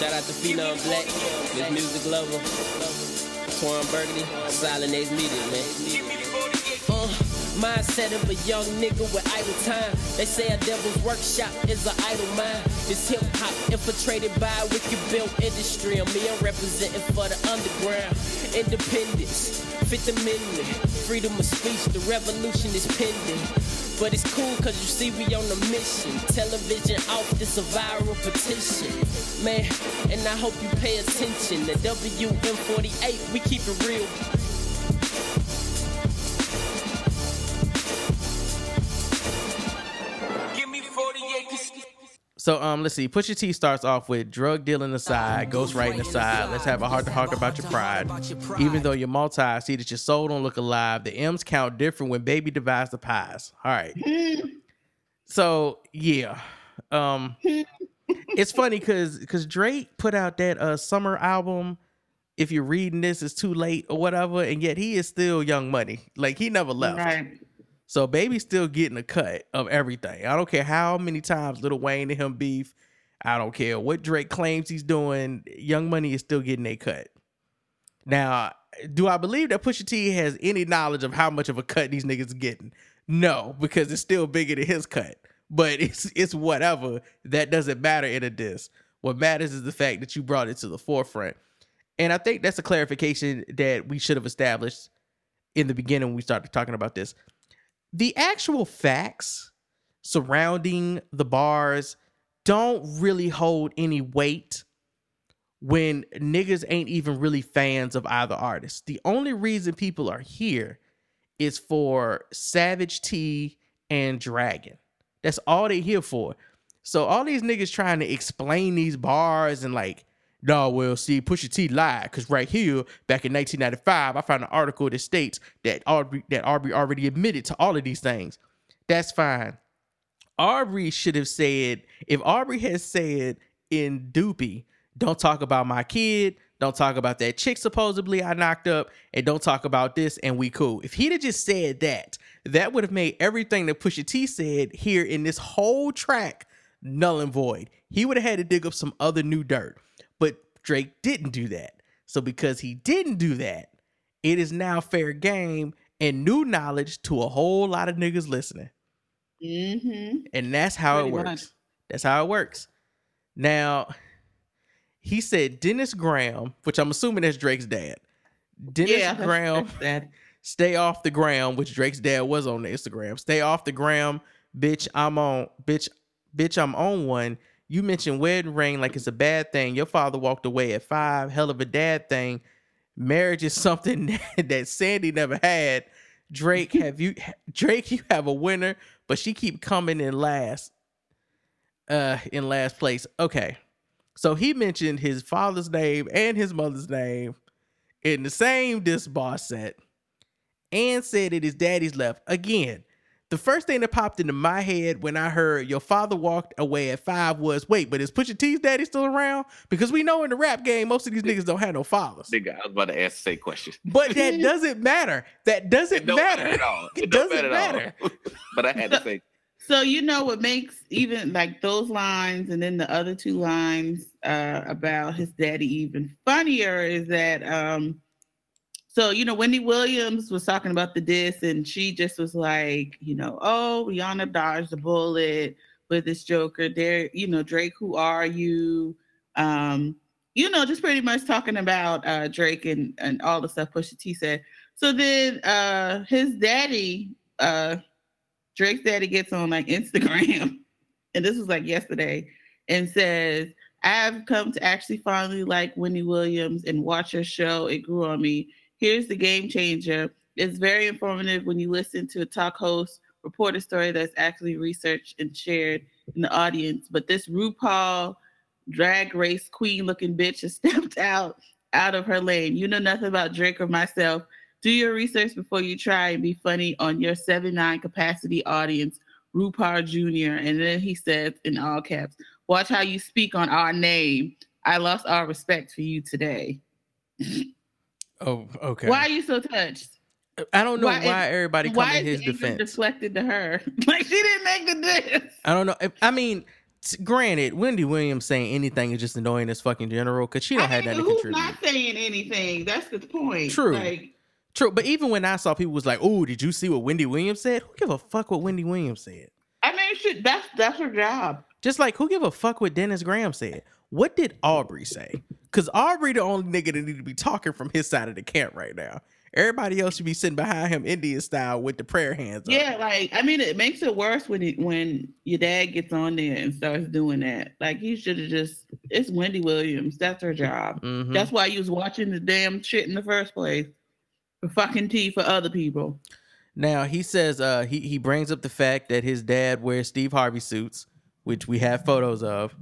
Shout out to Phenom Blak, this Music Lover, Twan Burgundy, Silent X Media, man. Uh, mindset of a young nigga with idle time. They say a devil's workshop is an idle mind. This hip hop infiltrated by a wicked built industry. I'm representing for the underground. Independence, Fifth Amendment, freedom of speech, the revolution is pending. But it's cool cause you see we on a mission. Television off, this a viral petition. Man, and I hope you pay attention. The WM40A, we keep it real. So um, let's see. Pusha T starts off with drug dealing aside, ghostwriting aside. Let's have a heart to heart about your pride. Even though you're multi, I see that your soul don't look alive. The M's count different when baby divides the pies. All right. so yeah, um, it's funny because because Drake put out that uh summer album. If you're reading this, it's too late or whatever, and yet he is still Young Money. Like he never left. Right. So baby's still getting a cut of everything. I don't care how many times Lil Wayne and him beef. I don't care what Drake claims he's doing. Young Money is still getting a cut. Now, do I believe that Pusha T has any knowledge of how much of a cut these niggas getting? No, because it's still bigger than his cut. But it's it's whatever. That doesn't matter in a diss. What matters is the fact that you brought it to the forefront. And I think that's a clarification that we should have established in the beginning when we started talking about this the actual facts surrounding the bars don't really hold any weight when niggas ain't even really fans of either artist. The only reason people are here is for Savage T and Dragon. That's all they here for. So all these niggas trying to explain these bars and like, no, well, see, Pusha T lied because right here, back in 1995, I found an article that states that Aubrey that Aubrey already admitted to all of these things. That's fine. Aubrey should have said if Aubrey had said in Doopy, don't talk about my kid, don't talk about that chick supposedly I knocked up, and don't talk about this, and we cool. If he'd have just said that, that would have made everything that Pusha T said here in this whole track null and void. He would have had to dig up some other new dirt. But Drake didn't do that. So because he didn't do that, it is now fair game and new knowledge to a whole lot of niggas listening. Mm-hmm. And that's how Pretty it works. much. That's how it works. Now, he said Dennis Graham, which I'm assuming that's Drake's dad. Dennis Yeah, Graham, that's that. stay off the ground, which Drake's dad was on the Instagram. Stay off the ground, bitch. I'm on, bitch, bitch. I'm on one. You mentioned wedding ring like it's a bad thing. Your father walked away at five. Hell of a dad thing. Marriage is something that Sandi never had. Drake, have you? Drake, you have a winner, but she keep coming in last. Uh, in last place. Okay, so he mentioned his father's name and his mother's name in the same disc boss set and said that his daddy's left. Again, the first thing that popped into my head when I heard your father walked away at five was wait, but is Pusha T's daddy still around? Because we know in the rap game, most of these niggas don't have no fathers. Nigga, I was about to ask the same question. But that doesn't matter. That doesn't It don't matter. matter at all. It, It doesn't matter matter. at all. but I had to say, So you know what makes even like those lines and then the other two lines uh, about his daddy even funnier is that um so you know Wendy Williams was talking about the diss and she just was like, you know, oh Rihanna dodged a bullet with this Joker. There, you know, Drake, who are you? Um, you know, just pretty much talking about uh Drake and and all the stuff Pusha T said. So then uh his daddy uh Drake's daddy gets on like Instagram, and this was like yesterday, and says, I've come to actually finally like Wendy Williams and watch her show. It grew on me. Here's the game changer. It's very informative when you listen to a talk host report a story that's actually researched and shared in the audience. But this RuPaul drag race queen looking bitch has stepped out out of her lane. You know nothing about Drake or myself. Do your research before you try and be funny on your 7-9 capacity audience, RuPaul Jr. And then he says in all caps, watch how you speak on our name. I lost all respect for you today. Oh, okay. Why are you so touched? I don't know why, why- everybody come Why in is his defense. deflected to her? Like she didn't make the diss. I don't know. If- I mean, granted, Wendy Williams saying anything is just annoying as fucking general because she don't I have mean, nothing to who's not saying anything? That's the point. True. Like, True, but even when I saw people was like, "Oh, did you see what Wendy Williams said?" Who give a fuck what Wendy Williams said? I mean, shit, that's that's her job. Just like who give a fuck what Dennis Graham said? What did Aubrey say? Because Aubrey the only nigga that need to be talking from his side of the camp right now. Everybody else should be sitting behind him Indian style with the prayer hands up. Yeah, like I mean, it makes it worse when it, when your dad gets on there and starts doing that. Like he should have just. It's Wendy Williams. That's her job. Mhm. That's why you was watching the damn shit in the first place. For fucking tea for other people. Now he says uh he he brings up the fact that his dad wears Steve Harvey suits, which we have photos of.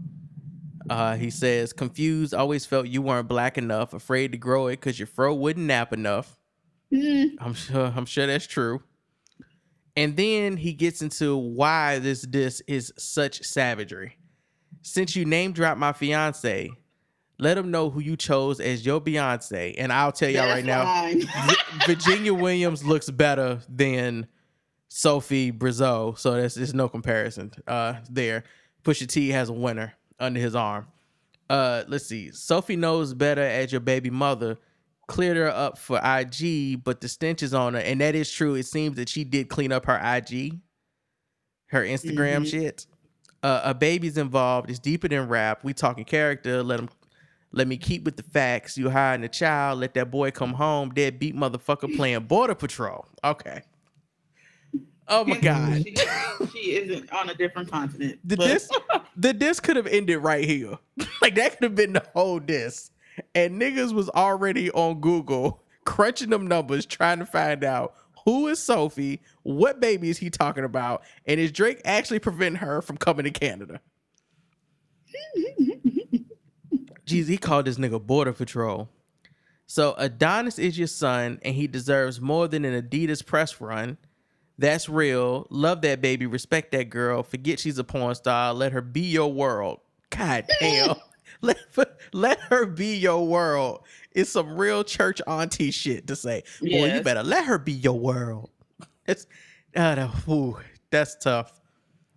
Uh he says confused, always felt you weren't black enough, afraid to grow it because your fro wouldn't nap enough. Mm, I'm sure I'm sure that's true. And then he gets into why this diss is such savagery. Since you name dropped my fiance, let him know who you chose as your Beyonce. And I'll tell y'all right that's now, Virginia Williams looks better than Sophie Brussaux, so there's, there's no comparison uh, there. Pusha T has a winner under his arm. Uh, let's see. Sophie knows better as your baby mother. Cleared her up for IG, but the stench is on her, and that is true. It seems that she did clean up her IG, her Instagram Mhm. shit. Uh, a baby's involved. It's deeper than rap. We talking character. Let him let me keep with the facts. You hiding a child. Let that boy come home. Dead beat motherfucker playing border patrol. Okay. Oh my god. she, she isn't on a different continent. The but- disc, the disc could have ended right here. like that could have been the whole disc. And niggas was already on Google crunching them numbers, trying to find out who is Sophie, what baby is he talking about, and is Drake actually preventing her from coming to Canada? Jeez, he called this nigga Border Patrol. So Adonis is your son, and he deserves more than an Adidas press run. That's real. Love that baby. Respect that girl. Forget she's a porn star. Let her be your world. God damn. let, let her be your world. It's some real church auntie shit to say. Boy, you better let her be your world. It's uh, ooh, that's tough.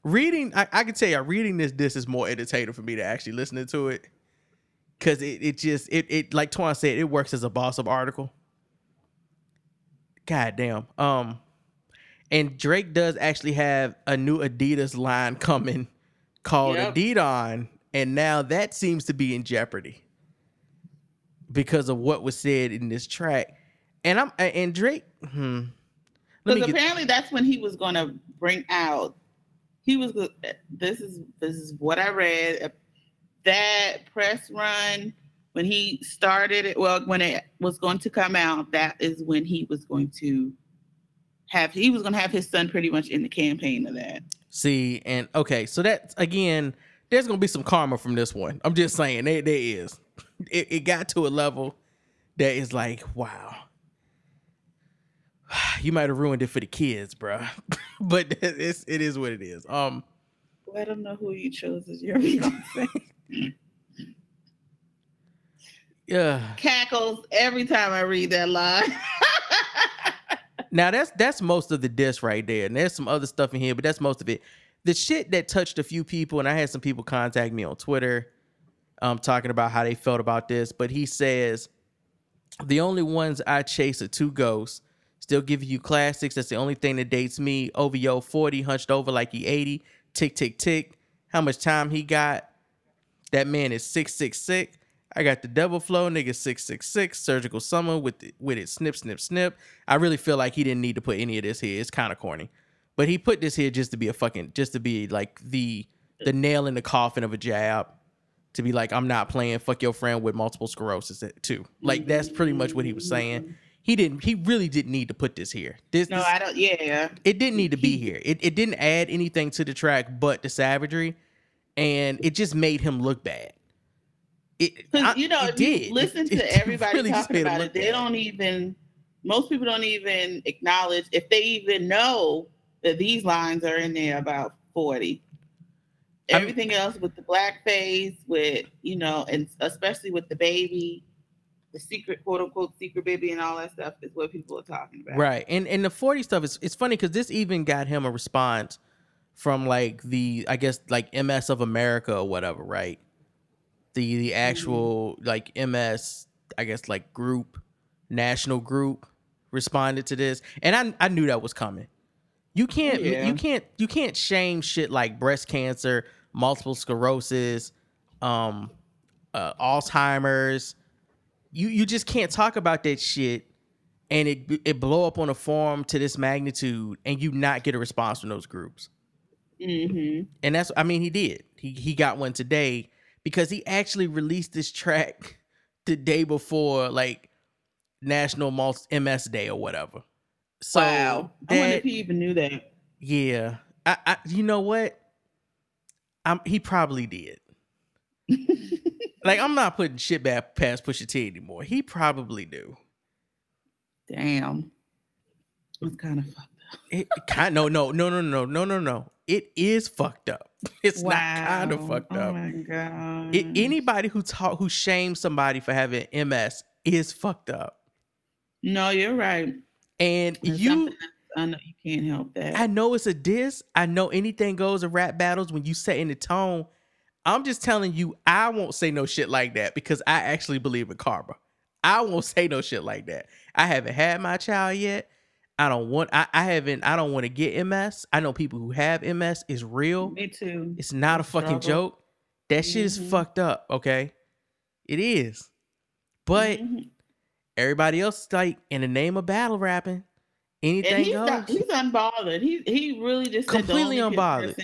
Reading, I, I can tell you, reading this this is more entertaining for me to actually listening to it. Cause it, it just it it like Twan said, it works as a boss up article. God damn. Um and Drake does actually have a new Adidas line coming called Yep. Adidon, and now that seems to be in jeopardy because of what was said in this track. And I'm and Drake, hmm. Because get, apparently that's when he was going to bring out. He was. This is this is what I read. That press run when he started it. Well, when it was going to come out, that is when he was going to have. He was going to have his son pretty much in the campaign of that. see and okay, so that again, there's gonna be some karma from this one. I'm just saying, there, there is. It, it got to a level that is like, wow. You might have ruined it for the kids, bruh. but it's it is what it is. Um, Let him know who you chose as your Beyonce. yeah. Cackles every time I read that line. Now that's that's most of the diss right there. And there's some other stuff in here, but that's most of it. The shit that touched a few people, and I had some people contact me on Twitter, um, talking about how they felt about this. But he says the only ones I chase are two ghosts. Still giving you classics. That's the only thing that dates me. OVO 40, hunched over like he 80. Tick, tick, tick. How much time he got? That man is 666. I got the devil flow, nigga 666, surgical summer with it, with it snip, snip, snip. I really feel like he didn't need to put any of this here. It's kind of corny. But he put this here just to be a fucking just to be like the the nail in the coffin of a jab. To be like, I'm not playing fuck your friend with multiple sclerosis too. Like that's pretty much what he was saying. He didn't he really didn't need to put this here. This, no, this I don't. Yeah. it didn't need to be here. It it didn't add anything to the track but the savagery, and it just made him look bad. Because you know, if you listen It- to it everybody really talking about it, they don't even. Most people don't even acknowledge if they even know that these lines are in there about forty. I'm- Everything else with the blackface, with you know, and especially with the baby, the secret quote unquote secret baby, and all that stuff is what people are talking about. Right, and and the forty stuff is it's funny because this even got him a response from like the I guess like MS of America or whatever, right? The the actual like MS, I guess like group, national group responded to this, and I I knew that was coming. You can't Yeah. you can't you can't shame shit like breast cancer, multiple sclerosis, um, uh, Alzheimer's. You you just can't talk about that shit and it it blow up on a forum to this magnitude and you not get a response from those groups. Mm-hmm. And that's I mean he did. He he got one today because he actually released this track the day before like National MS Day or whatever. So wow. I wonder if he even knew that. yeah. I, I you know what? I'm he probably did. Like I'm not putting shit back past Pusha T anymore. He probably do. Damn. It's kind of fucked up. It kind no no no no no no no no. It is fucked up. It's not kind of Wow. fucked oh up. my god. I- anybody who talk who shames somebody for having MS is fucked up. no, you're right. And It's you I know you can't help that. I know it's a diss. I know anything goes in rap battles when you set in the tone. I'm just telling you, I won't say no shit like that because I actually believe in karma. I won't say no shit like that. I haven't had my child yet. I don't want I, I haven't I don't want to get MS. I know people who have MS is real. Me too. It's not a fucking joke. That shit is Mhm. fucked up, okay? It is. But Mhm. everybody else is like in the name of battle rapping, and anything he's, goes. not, he's unbothered. He he really just Completely unbothered.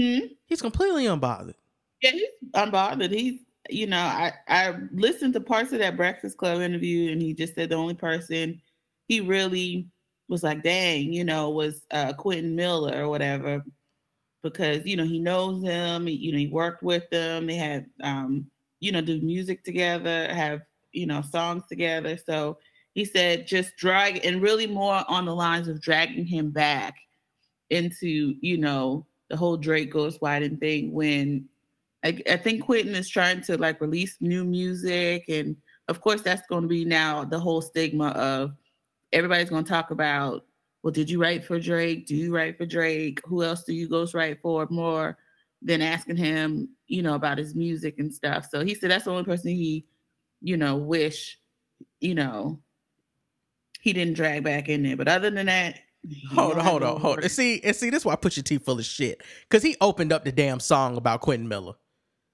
Hmm? He's completely unbothered. Yeah, he's unbothered. He's you know, I I listened to parts of that Breakfast Club interview, and he just said the only person he really was like, dang, you know, was uh Quentin Miller or whatever, because you know he knows him. He, you know, he worked with them. They had um, you know, do music together, have you know songs together. So he said just drag and really more on the lines of dragging him back into you know the whole Drake Ghost Widen thing when I, I think Quentin is trying to like release new music and of course that's going to be now the whole stigma of everybody's going to talk about well did you write for Drake do you write for Drake who else do you ghost write for more than asking him you know about his music and stuff so he said that's the only person he you know wish you know he didn't drag back in there but other than that Hold on, hold on, hold on. See, and see, this is why your teeth full of shit. Cause he opened up the damn song about Quentin Miller.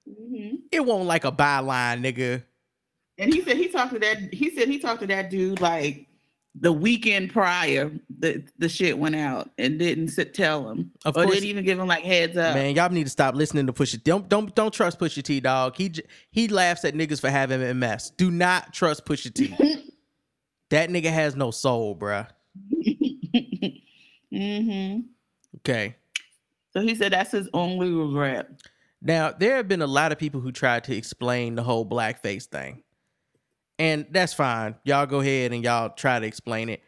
Mhm. It won't like a byline, nigga. And he said he talked to that. He said he talked to that dude like the weekend prior the the shit went out and didn't sit, tell him Of or course- didn't even give him like heads up. Man, y'all need to stop listening to Pusha. Don't don't don't trust Pusha T, dog. He he laughs at niggas for having MS. Do not trust Pusha T. that nigga has no soul, bruh. hmm Okay. So he said that's his only regret. Now, there have been a lot of people who tried to explain the whole blackface thing. And that's fine. Y'all go ahead and y'all try to explain it.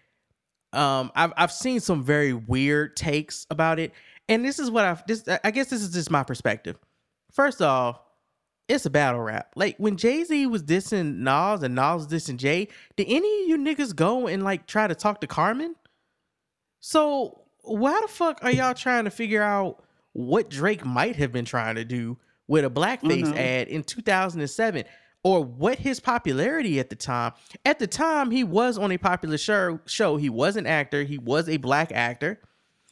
Um, I've I've seen some very weird takes about it. And this is what I've this I guess this is just my perspective. First off, it's a battle rap. Like when Jay-Z was dissing Nas and Nas dissing Jay, did any of you niggas go and like try to talk to Carmen? So why the fuck are y'all trying to figure out what Drake might have been trying to do with a blackface know. ad in 2007 or what his popularity at the time? At the time, he was on a popular show. show. He was an actor, he was a black actor.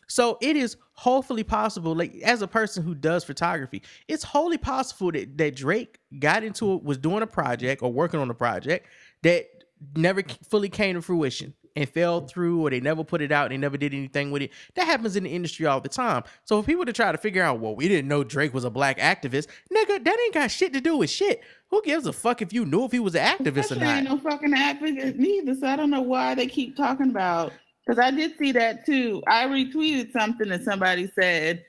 So it is hopefully possible, like as a person who does photography, it's wholly possible that, that Drake got into it, was doing a project or working on a project that never fully came to fruition and fell through, or they never put it out, and they never did anything with it. That happens in the industry all the time. So for people to try to figure out, well, we didn't know Drake was a black activist, nigga, that ain't got shit to do with shit. Who gives a fuck if you knew if he was an activist or Especially ain't not? no fucking advocate neither. So I don't know why they keep talking about. Because I did see that too. I retweeted something that somebody said,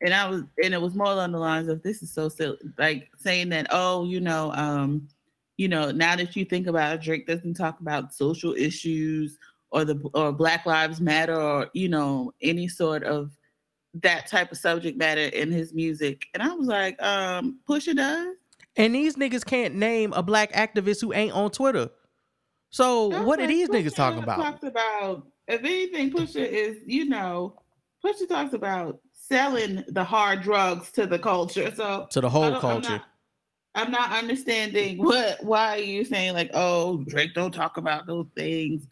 and I was, and it was more along the lines of, "This is so silly," like saying that, "Oh, you know, um, you know, now that you think about it, Drake doesn't talk about social issues or the or Black Lives Matter or you know any sort of that type of subject matter in his music." And I was like, um, "Pusha does." And these niggas can't name a black activist who ain't on Twitter. So what are like, these niggas talking about? Talks about if anything, Pusha is you know, Pusha talks about selling the hard drugs to the culture. So to the whole don't- I'm culture. not- I'm not understanding what why are you saying like, oh, Drake don't talk about those things.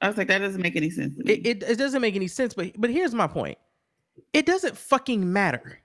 I was like, that doesn't make any sense to me. it, it, it doesn't make any sense but but here's my point it doesn't fucking matter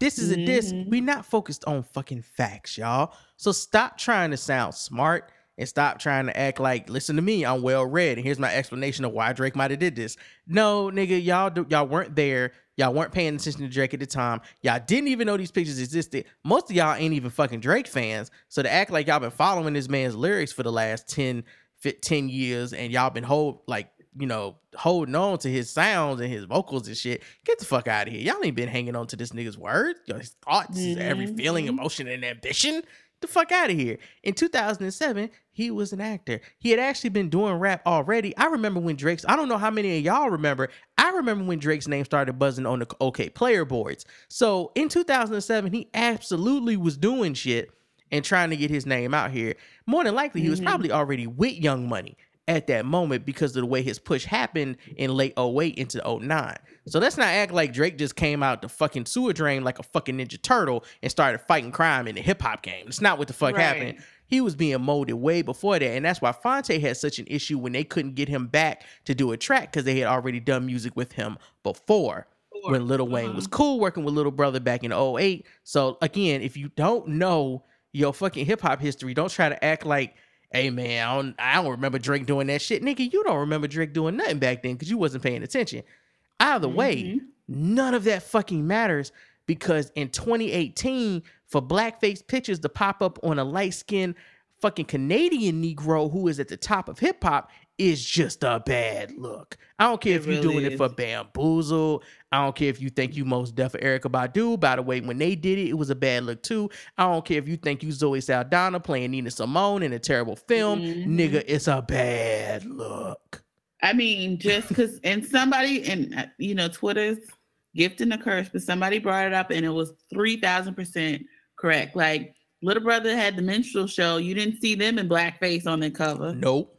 this is a diss Mhm. we not focused on fucking facts y'all so stop trying to sound smart and stop trying to act like listen to me i'm well read and here's my explanation of why drake might have did this. No nigga y'all do, y'all weren't there. Y'all weren't paying attention to drake at the time. Y'all didn't even know these pictures existed. Most of y'all ain't even fucking drake fans. So to act like y'all been following this man's lyrics for the last 10 fit 10 years and y'all been hold like you know holding on to his sounds and his vocals and shit get the fuck out of here. Y'all ain't been hanging on to this nigga's words his thoughts his every mm-hmm. feeling emotion and ambition the fuck out of here. In 2007 he was an actor. He had actually been doing rap already. I remember when drake's i don't know how many of y'all remember i remember when drake's name started buzzing on the Okayplayer boards. So in 2007 he absolutely was doing shit and trying to get his name out here. More than likely, he was Mhm. probably already with Young Money at that moment because of the way his push happened in late 08 into 09. So let's not act like Drake just came out the fucking sewer drain like a fucking Ninja Turtle and started fighting crime in the hip hop game. It's not what the fuck Right. happened. He was being molded way before that. And that's why Phonte had such an issue when they couldn't get him back to do a track because they had already done music with him before when Lil Wayne was Mhm. cool working with Little Brother back in 08. So again, if you don't know your fucking hip hop history, don't try to act like, hey man, I don't, I don't remember Drake doing that shit. Nigga, you don't remember Drake doing nothing back then because you wasn't paying attention. Either way, Mhm. none of that fucking matters because in 2018, for blackface pictures to pop up on a light skinned fucking Canadian Negro who is at the top of hip hop is just a bad look. I don't care It if you're really doing it for Bamboozle. I don't care if you think you Mos Def Erykah Badu. By the way, when they did it, it was a bad look too. I don't care if you think you Zoe Saldana playing Nina Simone in a terrible film. Mhm. Nigga, it's a bad look. I mean, just because, and somebody, and uh, you know, Twitter's gift and a curse, but somebody brought it up and it was 3000% correct. Like, Little Brother had the minstrel show. You didn't see them in blackface on the cover. Nope.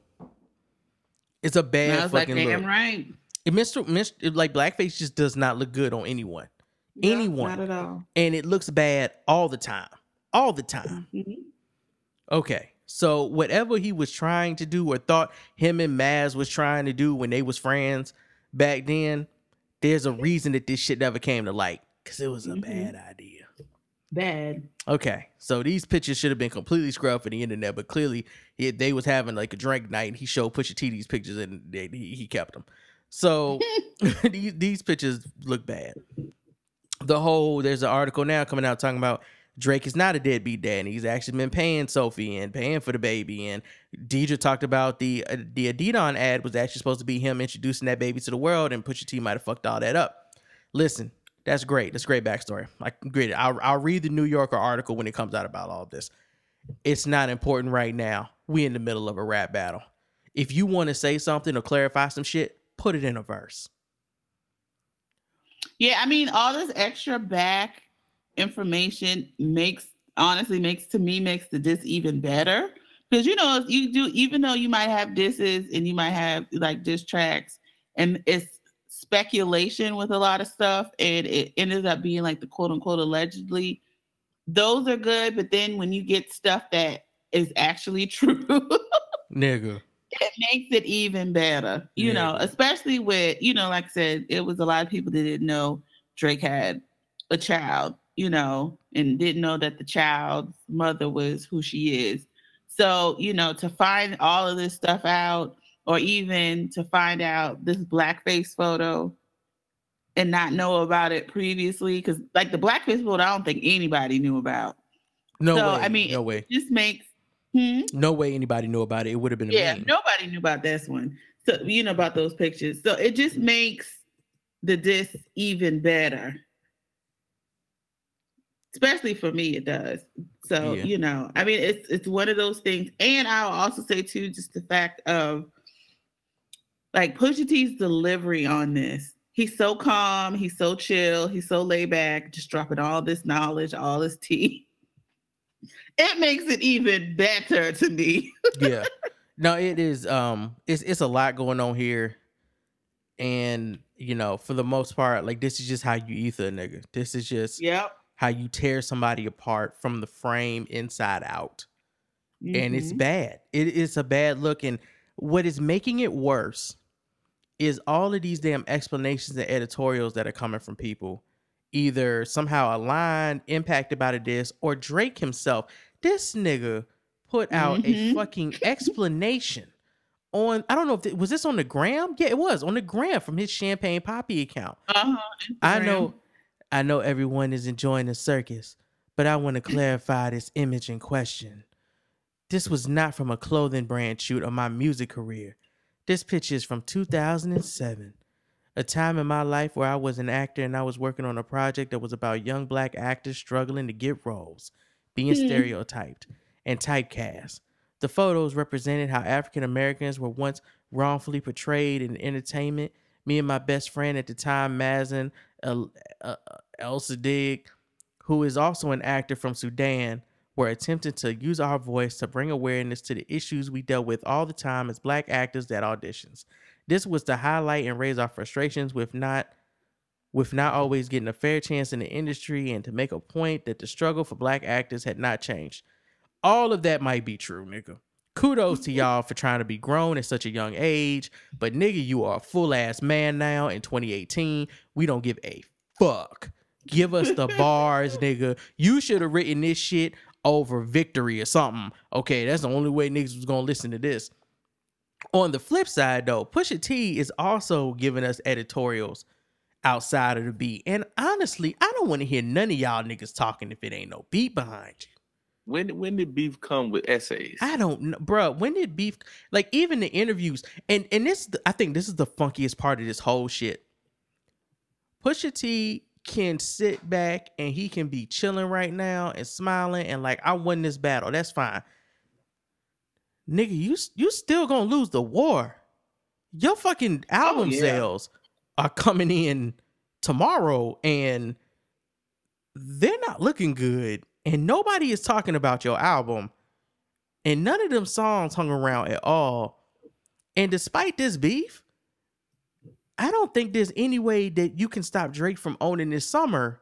It's a bad I was like, fucking damn look. right. It Mr. Mr. like blackface just does not look good on anyone. No, Anyone. Not at all. And it looks bad all the time. All the time. Mhm. Okay. So whatever he was trying to do or thought him and Maz was trying to do when they was friends back then, there's a reason that this shit never came to light. Cause it was a Mhm. bad idea. Bad. Okay, so these pictures should have been completely scrubbed for the internet, but clearly he, they was having like a drink night, and he showed Pusha T these pictures, and they, he, he kept them. So these these pictures look bad. The whole there's an article now coming out talking about Drake is not a deadbeat dad, and he's actually been paying Sophie and paying for the baby. And Deidre talked about the uh, the Adidon ad was actually supposed to be him introducing that baby to the world, and Pusha T might have fucked all that up. Listen, that's great. That's great backstory. Like, great. I'll, I'll read the New Yorker article when it comes out about all this. It's not important right now. We in the middle of a rap battle. If you want to say something or clarify some shit, put it in a verse. Yeah, I mean, all this extra back information makes honestly makes to me makes the diss even better because you know you do even though you might have disses and you might have like diss tracks and it's speculation with a lot of stuff and it ended up being like the quote unquote allegedly those are good but then when you get stuff that is actually true Nigga. it makes it even better, you know, especially with, you know, like I said, it was a lot of people that didn't know Drake had a child, you know, and didn't know that the child's mother was who she is. So, you know, to find all of this stuff out, or even to find out this blackface photo and not know about it previously, because like the blackface photo, I don't think anybody knew about. No So, way. I mean, no way. Just makes, hmm? No way anybody knew about it. It would have been yeah meme. nobody knew about this one so you know about those pictures so it just makes the disc even better especially for me it does so Yeah. you know i mean it's it's one of those things and i'll also say too just the fact of like Pusha T's delivery on this he's so calm he's so chill he's so laid back just dropping all this knowledge all this tea it makes it even better to me yeah. No, it is um it's it's a lot going on here. And you know, for the most part, like this is just how you ether a nigga. This is just Yep. how you tear somebody apart from the frame inside out. And it's Mhm. bad. It is a bad look. And what is making it worse is all of these damn explanations and editorials that are coming from people, either somehow aligned, impacted by this, or Drake himself. This nigga put out a Mhm. fucking explanation on I don't know if it, was this on the gram? Yeah, it was on the gram from his Champagne Papi account. Uh-huh. I know I know everyone is enjoying the circus, but I want to clarify this image in question. This was not from a clothing brand shoot of my music career. This picture is from 2007, a time in my life where I was an actor and I was working on a project that was about young black actors struggling to get roles, being Hmm. stereotyped and typecast. The photos represented how African Americans were once wrongfully portrayed in entertainment. Me and my best friend at the time, Mazin El, uh, Elsadig, who is also an actor from Sudan, were attempting to use our voice to bring awareness to the issues we dealt with all the time as black actors at auditions. This was to highlight and raise our frustrations with not with not always getting a fair chance in the industry and to make a point that the struggle for black actors had not changed. All of that might be true, nigga. Kudos to y'all for trying to be grown at such a young age, but nigga, you are a full ass man now in 2018. We don't give a fuck. Give us the bars, nigga. You should have written this shit over victory or something. Okay, that's the only way niggas was gonna listen to this. On the flip side, though, Pusha T is also giving us editorials outside of the beat. And honestly, I don't want to hear none of y'all niggas talking if it ain't no beat behind you. When when did beef come with essays? I don't know, bro. When did beef like even the interviews and and this I think this is the funkiest part of this whole shit. Pusha T can sit back and he can be chilling right now and smiling and like I won this battle. That's fine. Nigga, you you still gonna lose the war. Your fucking oh, album yeah. sales are coming in tomorrow and they're not looking good and nobody is talking about your album and none of them songs hung around at all and despite this beef i don't think there's any way that you can stop drake from owning this summer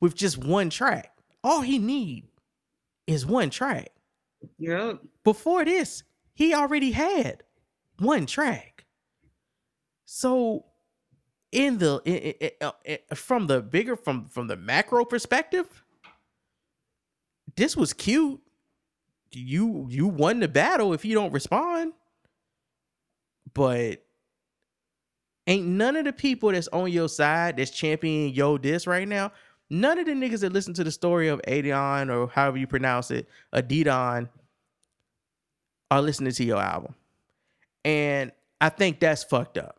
with just one track. All he need is one track. Yep. before this he already had one track. So in the i- i- i- uh, from the bigger from from the macro perspective this was cute. You you won the battle if you don't respond. But ain't none of the people that's on your side that's championing yo this right now none of the niggas that listen to the story of Adion or however you pronounce it Adidon are listening to your album and I think that's fucked up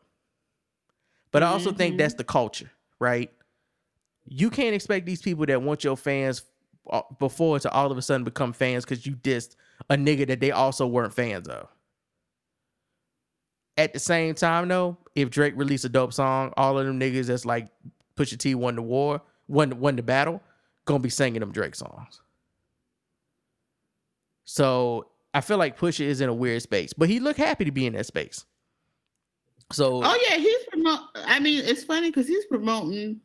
but I also think Mhm. that's the culture, right? You can't expect these people that want your fans uh, before to all of a sudden become fans because you dissed a nigga that they also weren't fans of. At the same time, though, if Drake released a dope song, all of them niggas that's like Pusha T won the war, won won the battle, gonna be singing them Drake songs. So I feel like Pusha is in a weird space, but he looked happy to be in that space. So Oh yeah, he's promote. I mean, it's funny because he's promoting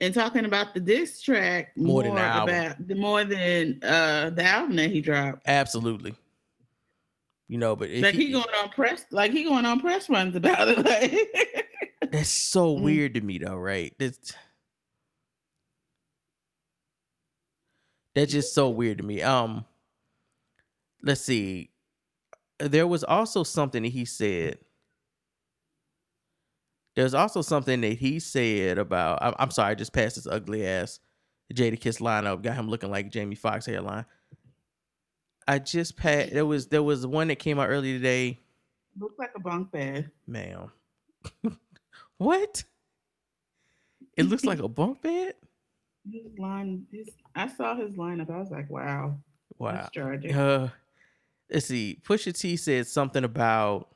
and talking about the diss track More more, than the about the more than uh the album that he dropped. absolutely, you know, but like he- he going on press, like he going on press runs about it. Like, That's so Mm. weird to me though, right? That's that's just so weird to me. Um let's see. There was also something that he said. There's also something that he said about I'm, I'm sorry, I just passed this ugly ass Jadakiss lineup, got him looking like Jamie Foxx hairline. I just passed there was there was one that came out earlier today. looks like a bunk bed. Ma'am. what? It looks like a bunk bed? His line, his, I saw his lineup. I was like, wow, Wow. Uh let's see. Pusha T said something about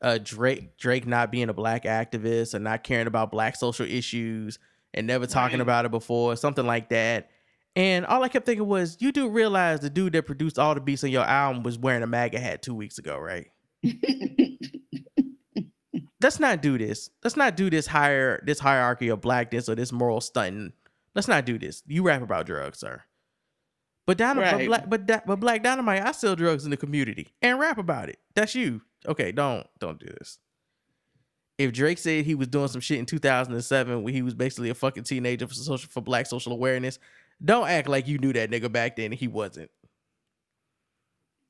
uh Drake Drake not being a black activist and not caring about black social issues and never talking Right. about it before, something like that. And all I kept thinking was, you do realize the dude that produced all the beats on your album was wearing a MAGA hat two weeks ago, right? Let's not do this. Let's not do this higher this hierarchy of blackness or this moral stunting. Let's not do this. You rap about drugs, sir. But Dynamite, but black, but, but Black Dynamite, I sell drugs in the community and rap about it. That's you. Okay, don't don't do this. If Drake said he was doing some shit in 2007 when he was basically a fucking teenager for social for black social awareness, don't act like you knew that nigga back then and he wasn't.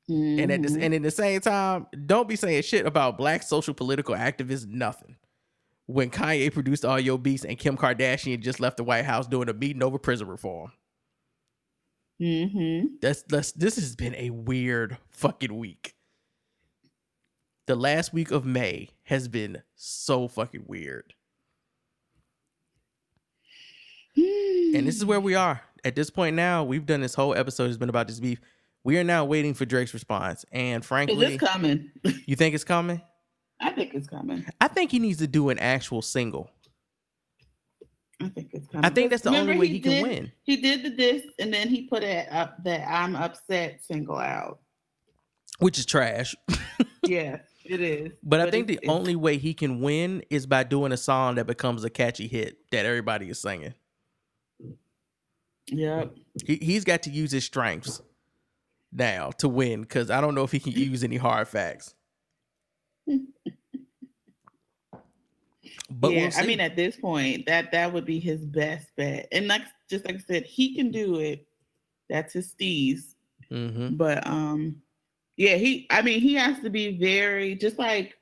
And at this, and in the same time, don't be saying shit about black social political activists. Nothing. When Kanye produced all your beats and Kim Kardashian just left the White House doing a meeting over prison reform. Mm-hmm. That's that's this has been a weird fucking week. The last week of May has been so fucking weird. And this is where we are. At this point now, we've done this whole episode has been about this beef. We are now waiting for Drake's response. And Is frankly, this coming? you think it's coming? I think it's coming. I think he needs to do an actual single. I think it's coming. I think that's the only way he can did- win. He did the this, and then he put it up that I'm upset single out. Which is trash. Yes, it is. But I think the it's- it's- only way he can win is by doing a song that becomes a catchy hit that everybody is singing. Yep. He he's got to use his strengths now to win because I don't know if he can use any hard facts. But yeah, we'll. I mean, at this point, that that would be his best bet. And like just like I said, he can do it. That's his steez. Mhm. But um, yeah, he. I mean, he has to be very just like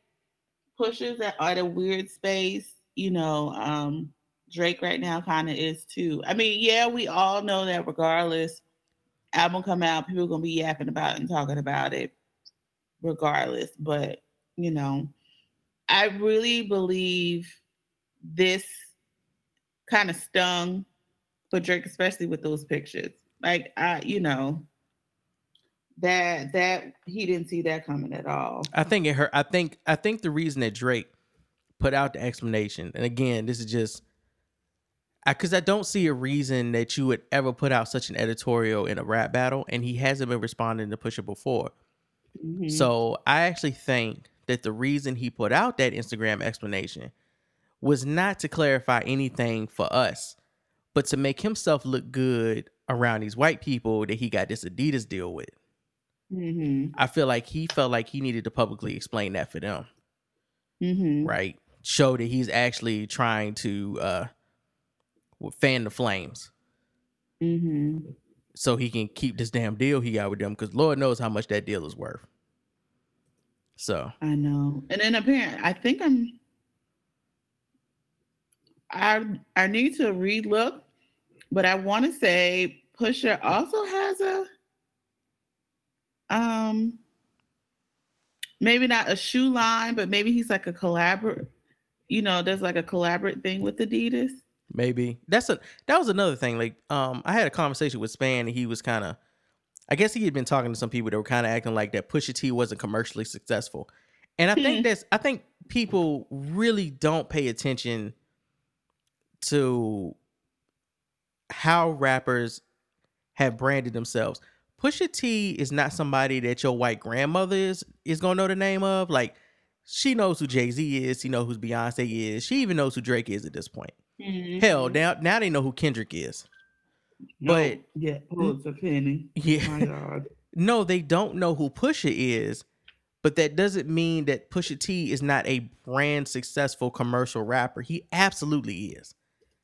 pushes at, at a weird space. You know, um, Drake right now kind of is too. I mean, yeah, we all know that regardless, album come out, people gonna be yapping about it and talking about it, regardless. But you know, I really believe this kind of stung for Drake, especially with those pictures. Like I, you know, that that he didn't see that coming at all. I think it hurt. I think I think the reason that Drake put out the explanation, and again, this is just because I, don't see a reason that you would ever put out such an editorial in a rap battle, and he hasn't been responding to Pusha before. Mhm. So I actually think that the reason he put out that Instagram explanation was not to clarify anything for us, but to make himself look good around these white people that he got this Adidas deal with. Mhm. I feel like he felt like he needed to publicly explain that for them, Mhm. right? Show that he's actually trying to uh fan the flames Mhm. so he can keep this damn deal he got with them because Lord knows how much that deal is worth. So I know. And then apparently, I think I'm. I I need to relook, but I want to say Pusha also has a. Um. Maybe not a shoe line, but maybe he's like a collaborate. You know, there's like a collaborate thing with Adidas. Maybe that's a that was another thing. Like um I had a conversation with Span and he was kind of I guess he had been talking to some people that were kind of acting like that Pusha T wasn't commercially successful. And I Hmm. think that's I think people really don't pay attention to how rappers have branded themselves. Pusha T is not somebody that your white grandmother is is gonna know the name of. Like she knows who Jay Z is, she knows who Beyonce is, she even knows who Drake is at this point. Hell, mm-hmm. now now they know who Kendrick is. but- yeah, Pulitzer oh, Penny. Yeah. My God. No, they don't know who Pusha is, but that doesn't mean that Pusha T is not a brand successful commercial rapper. He absolutely is.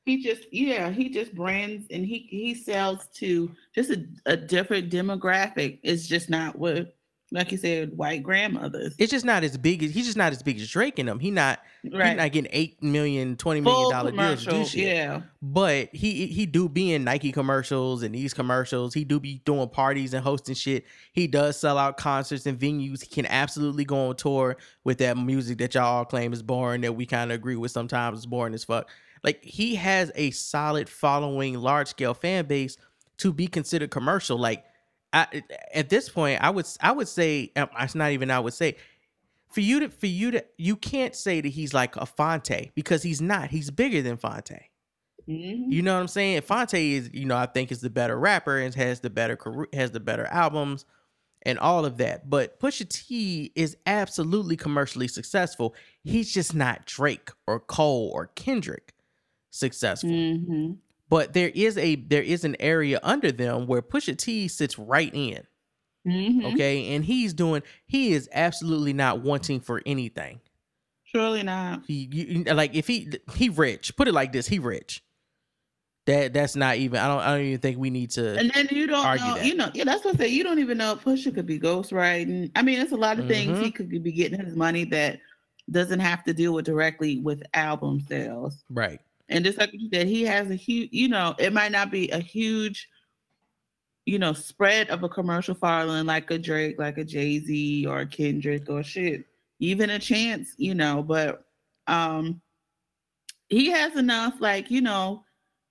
he just yeah he just brands and he he sells to just a, a different demographic it's just not what like you said white grandmothers It's just not as big as he's just not as big as Drake in them. He not right not getting eight million, twenty million full dollar deals to do shit. yeah But he he do be in Nike commercials and these commercials. He do be doing parties and hosting shit. He does sell out concerts and venues. He can absolutely go on tour with that music that y'all all claim is boring that we kind of agree with sometimes is boring as fuck. Like he has a solid following, large scale fan base to be considered commercial. Like I, at this point, I would I would say uh, it's not even I would say for you to for you to you can't say that he's like a Phonte because he's not. He's bigger than Phonte. Mhm. You know what I'm saying? Phonte is, you know, I think is the better rapper and has the better career, has the better albums and all of that. But Pusha T is absolutely commercially successful. He's just not Drake or Cole or Kendrick successful. Mhm. But there is a there is an area under them where Pusha T sits right in. Mhm. Okay. And he's doing he is absolutely not wanting for anything. Surely not. He you, like if he he rich. Put it like this, he rich. That that's not even I don't I don't even think we need to And then you don't know, that. you know, yeah, that's what I say. You don't even know if Pusha could be ghostwriting. I mean, it's a lot of things Mhm. he could be getting his money that doesn't have to deal with directly with album sales. right. And just like you said, he has a huge, you know, it might not be a huge, you know, spread of a commercial following like a Drake, like a Jay Z or a Kendrick or shit, even a chance, you know, but um he has enough, like, you know,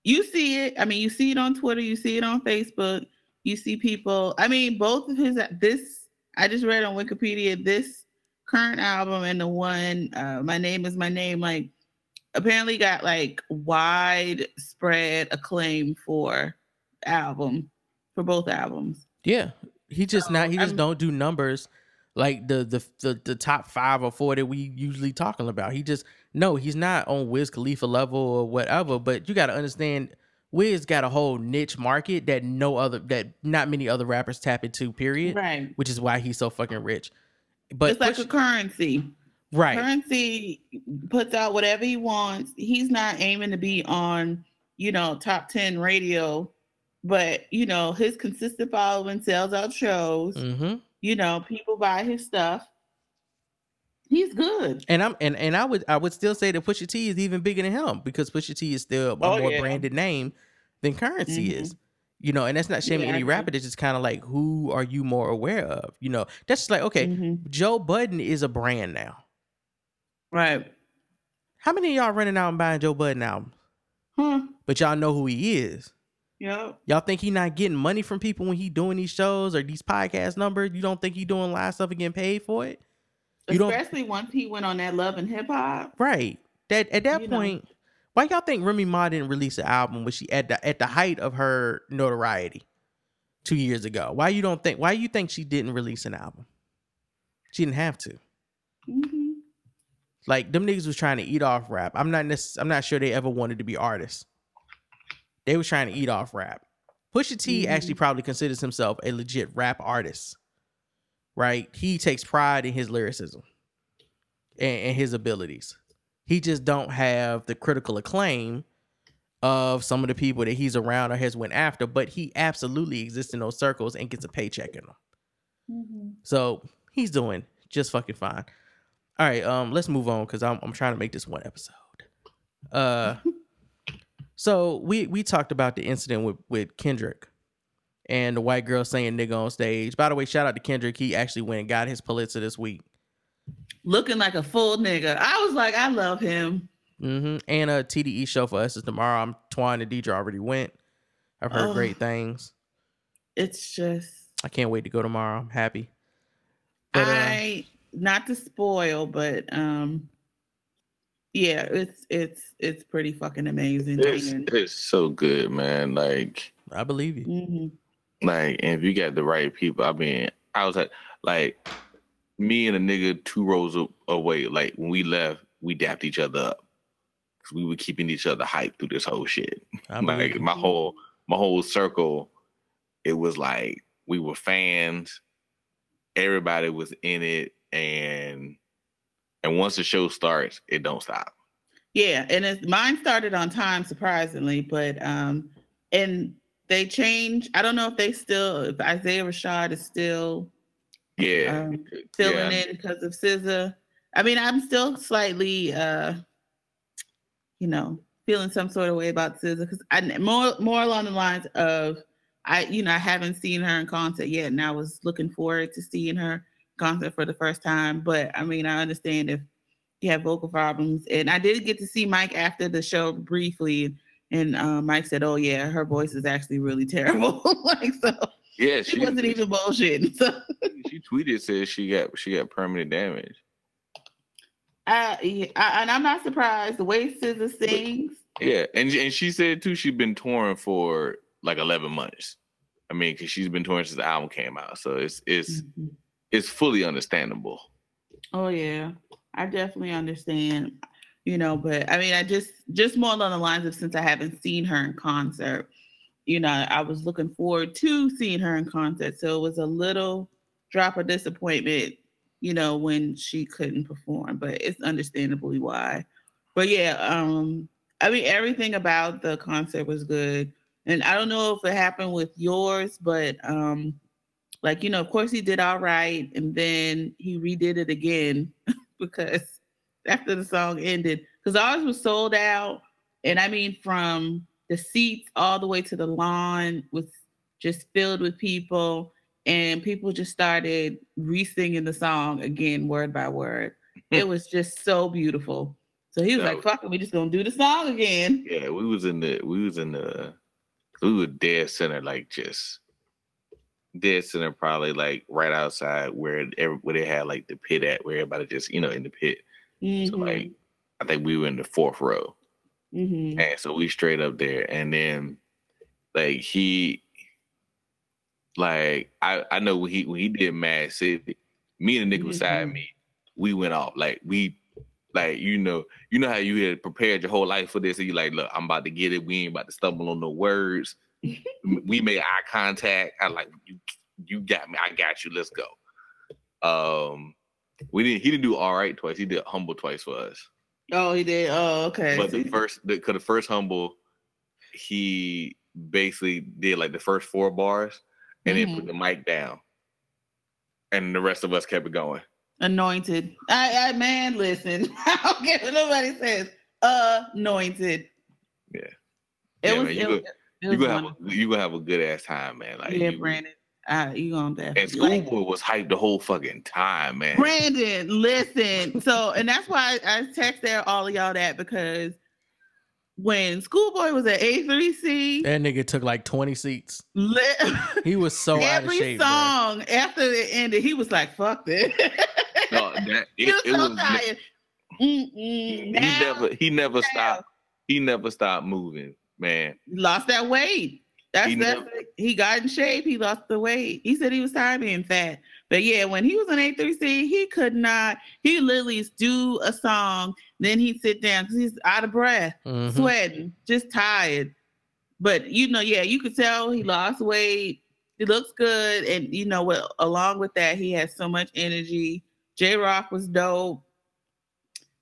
you see it. I mean, you see it on Twitter, you see it on Facebook, you see people. I mean, both of his this I just read on Wikipedia this current album and the one uh My Name is My Name, like apparently got like widespread acclaim for album for both albums. Yeah, he just not. He just I'm- don't do numbers like the, the the the top five or four that we usually talking about. He just no, he's not on Wiz Khalifa level or whatever. But you got to understand, Wiz got a whole niche market that no other that not many other rappers tap into. Period. Right. Which is why he's so fucking rich. But it's like Push- a currency. Right, Currency puts out whatever he wants. He's not aiming to be on, you know, top 10 radio, but you know, his consistent following sells out shows. hmm You know, people buy his stuff. He's good. And I'm and and I would I would still say that Pusha T is even bigger than him because Pusha T is still a Oh, more yeah. branded name than Currency Mhm. is. You know, and that's not shaming Yeah, any rapper. It's just kind of like who are you more aware of? You know, that's just like okay, Mhm. Joe Budden is a brand now. Right. How many of y'all running out and buying Joe Budden albums? Huh. But y'all know who he is. Yep. Y'all think he not getting money from people when he doing these shows or these podcast numbers? You don't think he doing live stuff and getting paid for it? You don't- Especially once he went on that Love and Hip Hop. Right. That at that You know. point, why y'all think Remy Ma didn't release an album when she at the at the height of her notoriety two years ago? Why you don't think why you think she didn't release an album? She didn't have to. Mhm. Like them niggas was trying to eat off rap. I'm not necess- I'm not sure they ever wanted to be artists. They was trying to eat off rap. Pusha T Mhm. actually probably considers himself a legit rap artist. Right? He takes pride in his lyricism and, and his abilities. He just don't have the critical acclaim of some of the people that he's around or has went after, but he absolutely exists in those circles and gets a paycheck in them. Mhm. So he's doing just fucking fine. All right, um, let's move on because I'm I'm trying to make this one episode. Uh, so we we talked about the incident with with Kendrick and the white girl saying nigga on stage. By the way, shout out to Kendrick. He actually went and got his Pulitzer this week. Looking like a full nigga. I was like, I love him. Mm-hmm. And a TDE show for us is tomorrow. I'm Twan and Deidre already went. I've heard Oh. great things. It's just I can't wait to go tomorrow. I'm happy. But, uh, I not to spoil, but um yeah, it's it's it's pretty fucking amazing. It's, it's so good, man. Like, I believe you. Mhm. like, and if you got the right people, I mean, I was like, like, me and a nigga two rows a- away. Like when we left, we dapped each other up because we were keeping each other hyped through this whole shit. I believe like you. my whole my whole circle, it was like we were fans. Everybody was in it, and and once the show starts, it don't stop. Yeah, and it's mine started on time surprisingly, but um and they change. I don't know if they still if Isaiah Rashad is still Yeah, um, filling yeah. in because of SZA. I mean, I'm still slightly, uh, you know, feeling some sort of way about SZA because I more more along the lines of I, you know, I haven't seen her in concert yet, and I was looking forward to seeing her concert for the first time. But I mean, I understand if you have vocal problems, and I did get to see Mike after the show briefly. And uh, Mike said, "Oh yeah, her voice is actually really terrible. like so, Yeah, she wasn't even bullshitting." So she tweeted says she got she got permanent damage. I, yeah, I and I'm not surprised the way SZA sings. Yeah, and and she said too she's been touring for like eleven months. I mean, because she's been touring since the album came out, so it's it's Mhm. It's fully understandable. Oh yeah, I definitely understand. You know, but I mean, I just just more along the lines of since I haven't seen her in concert, you know, I was looking forward to seeing her in concert. So it was a little drop of disappointment, you know, when she couldn't perform, but it's understandably why. But yeah, um, I mean, everything about the concert was good. And I don't know if it happened with yours, but um, like, you know, of course he did all right, and then he redid it again because after the song ended, because ours was sold out, and I mean from the seats all the way to the lawn was just filled with people, and people just started re-singing the song again, word by word. Hmm. it was just so beautiful. So he was like, "Fuck it, we just gonna do the song again." Yeah, we was in the we was in the we were dead center, like just dead center, probably like right outside where every, where they had like the pit at, where everybody just you know in the pit. So Mhm, like I think we were in the fourth row, mhm. and so we straight up there, and then like he, like I I know when he when he did Mad City, me and the nigga beside Mhm. me, we went off like we. Like you know, you know how you had prepared your whole life for this, and you like, look, I'm about to get it. We ain't about to stumble on no words. we made eye contact. I like you. You got me. I got you. Let's go. Um, we didn't. He didn't do all right twice. He did humble twice for us. Oh, he did. Oh, okay. But the first, the, cause the first humble, he basically did like the first four bars, and then put the mic down, and the rest of us kept it going. anointed. I, I man, listen. I don't care what nobody says. Anointed. Yeah. It Yeah, was. man, it You was gonna have wonderful. a, you gonna have a good ass time, man. Like yeah, you- Brandon. Uh, you gonna And definitely like- Schoolboy was hyped the whole fucking time, man. Brandon, listen. So, and that's why I, I texted all of y'all that because when Schoolboy was at A3C, That nigga took like 20 seats. li- He was so out of every shape. bro. song after it ended, he was like, "Fuck this." No, that, he was it so was. tired. Mm-mm. He never he never now, stopped. He never stopped moving, man. He lost that weight. That's He that's he got in shape. He lost the weight. He said he was tired of being fat. But yeah, when he was on A3C, he could not. He literally do a song, then he'd sit down because he's out of breath, Mhm. sweating, just tired. But you know, yeah, you could tell he lost weight. He looks good, and you know what? Along with that, he has so much energy. Jay Rock was dope.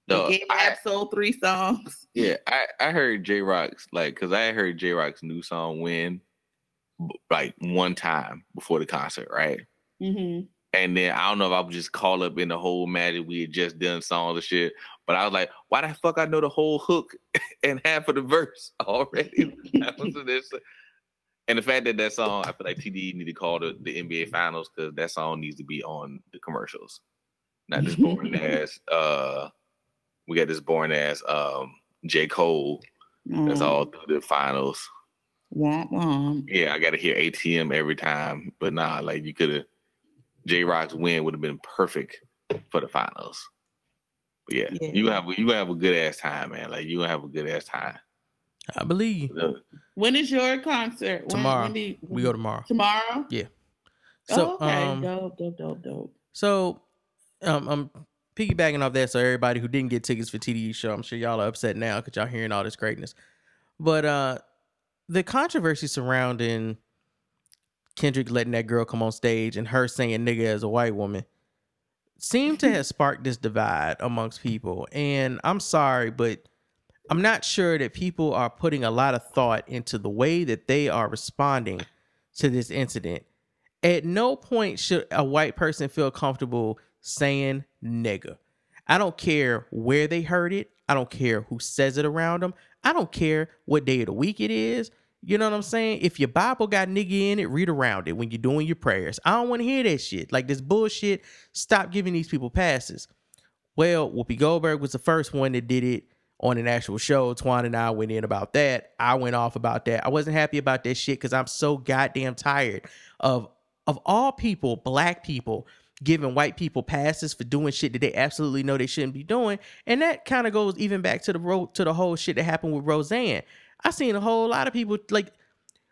No, he gave I, Absol three songs. yeah, I, I heard Jay Rock's like because I heard Jay Rock's new song "Win" like one time before the concert, right? hmm And then I don't know if I was just caught up in the whole magic we had just done songs and shit. But I was like, why the fuck I know the whole hook and half of the verse already? This. And the fact that that song, I feel like TDE need to call the, the NBA Finals because that song needs to be on the commercials, not this boring ass. Uh, we got this boring ass um J Cole that's Mm. all through the finals. Womp womp. Yeah, I got to hear ATM every time, but nah, like you could have. Jay Rock's win would have been perfect for the finals. But yeah, Yeah. you have you have a good ass time, man. Like you have a good ass time. I believe. When is your concert? Tomorrow. when do you- We go tomorrow. tomorrow. Yeah. So, oh, okay, um, dope, dope, dope, dope. So, um, I'm piggybacking off that. So everybody who didn't get tickets for TDE show, I'm sure y'all are upset now because y'all hearing all this greatness. But uh, the controversy surrounding Kendrick letting that girl come on stage and her saying "nigga" as a white woman seemed to have sparked this divide amongst people. And I'm sorry, but I'm not sure that people are putting a lot of thought into the way that they are responding to this incident. At no point should a white person feel comfortable saying nigga. I don't care where they heard it. I don't care who says it around them. I don't care what day of the week it is. You know what I'm saying? If your Bible got nigga in it, read around it when you're doing your prayers. I don't want to hear that shit. Like this bullshit. Stop giving these people passes. Well, Whoopi Goldberg was the first one that did it on an actual show. Twan and I went in about that. I went off about that. I wasn't happy about that shit because I'm so goddamn tired of of all people, black people giving white people passes for doing shit that they absolutely know they shouldn't be doing. And that kind of goes even back to the ro- to the whole shit that happened with Roseanne. I seen a whole lot of people like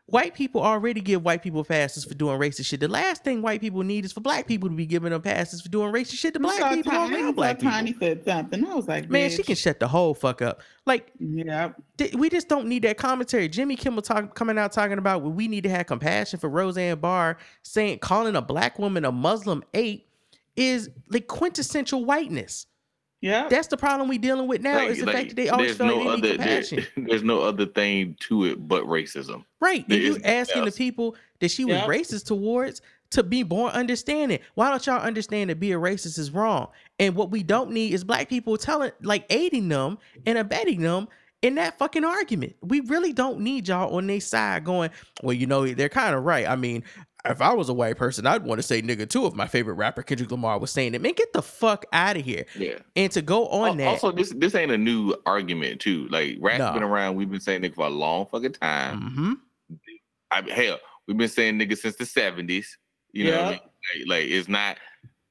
white people already give white people passes for doing racist shit. The last thing white people need is for black people to be giving them passes for doing racist shit to black saw people. Tiny, I black people. Tiny said something. I was like, Man, she can shut the whole fuck up. Like Yeah. th- we just don't need that commentary. Jimmy Kimmel talk, coming out talking about well, we need to have compassion for Roseanne Barr, saying calling a black woman a Muslim ape is like quintessential whiteness. Yeah. That's the problem we dealing with now Like- is the like, fact that they always there's feel no like they need other there- compassion. there's no other thing to it but racism. Right. And There you is asking the people that she was Yep. racist towards to be more understanding. Why don't y'all understand that being racist is wrong? And what we don't need is black people telling, like, aiding them and abetting them in that fucking argument. We really don't need y'all on their side going, well, you know, they're kind of right. I mean, if I was a white person, I'd want to say nigga too if my favorite rapper Kendrick Lamar was saying it. Man, get the fuck out of here. Yeah. And to go on Al- that. Also, this this ain't a new argument too. Like rap's No. been around. We've been saying nigga for a long fucking time. hmm I hell, we've been saying nigga since the seventies. You know what I mean? Like, like it's not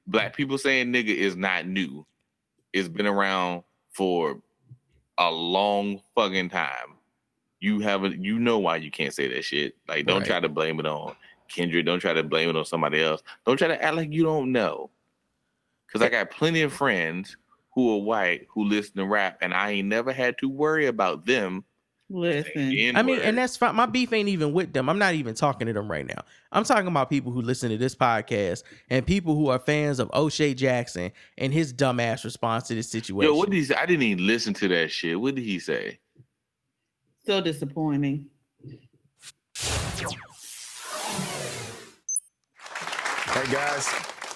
black people saying nigga is not new. It's been around for a long fucking time. You haven't you know why you can't say that shit. Like don't Right. try to blame it on Kendrick. Don't try to blame it on somebody else. Don't try to act like you don't know. Cause I got plenty of friends who are white who listen to rap and I ain't never had to worry about them. Listen. I mean, and that's fine. My beef ain't even with them. I'm not even talking to them right now. I'm talking about people who listen to this podcast and people who are fans of O'Shea Jackson and his dumbass response to this situation. Yo, what did he say? I didn't even listen to that shit. What did he say? So disappointing. Hey guys,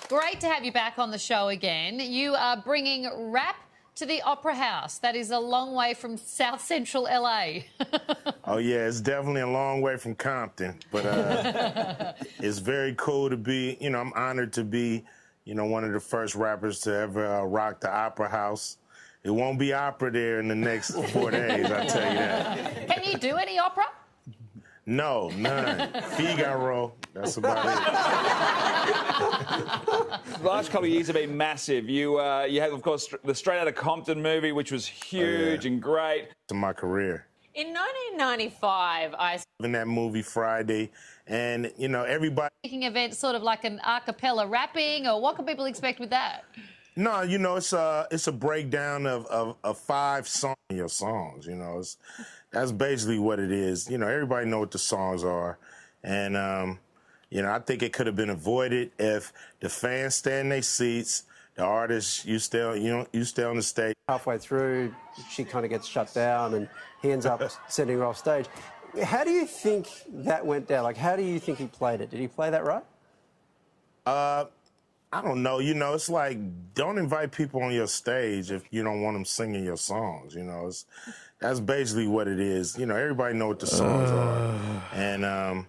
Great to have you back on the show again. You are bringing rap to the Opera House. That is a long way from South Central LA. oh yeah, it's definitely a long way from Compton, but uh, it's very cool to be. You know, I'm honored to be, you know, one of the first rappers to ever uh, rock the Opera House. It won't be opera there in the next four days, I tell you that. Can you do any opera? No, none. Figaro. That's about it. The last couple of years have been massive. You, uh, you have, of course, the Straight Outta Compton movie, which was huge and great. To my career. In 1995, I In that movie Friday, and you know everybody. Speaking event, sort of like an a cappella rapping, or what can people expect with that? No, you know it's a it's a breakdown of of, of five song your songs. You know, it's, that's basically what it is. You know, everybody know what the songs are, and um, you know I think it could have been avoided if the fans stay in their seats, the artists you stay you know you stay on the stage. halfway through, she kind of gets shut down and he ends up sending her off stage. How do you think that went down? Like, how do you think he played it? Did he play that right? Uh, I don't know. You know, it's like don't invite people on your stage if you don't want them singing your songs. You know, it's, that's basically what it is. You know, everybody know what the songs are, and um,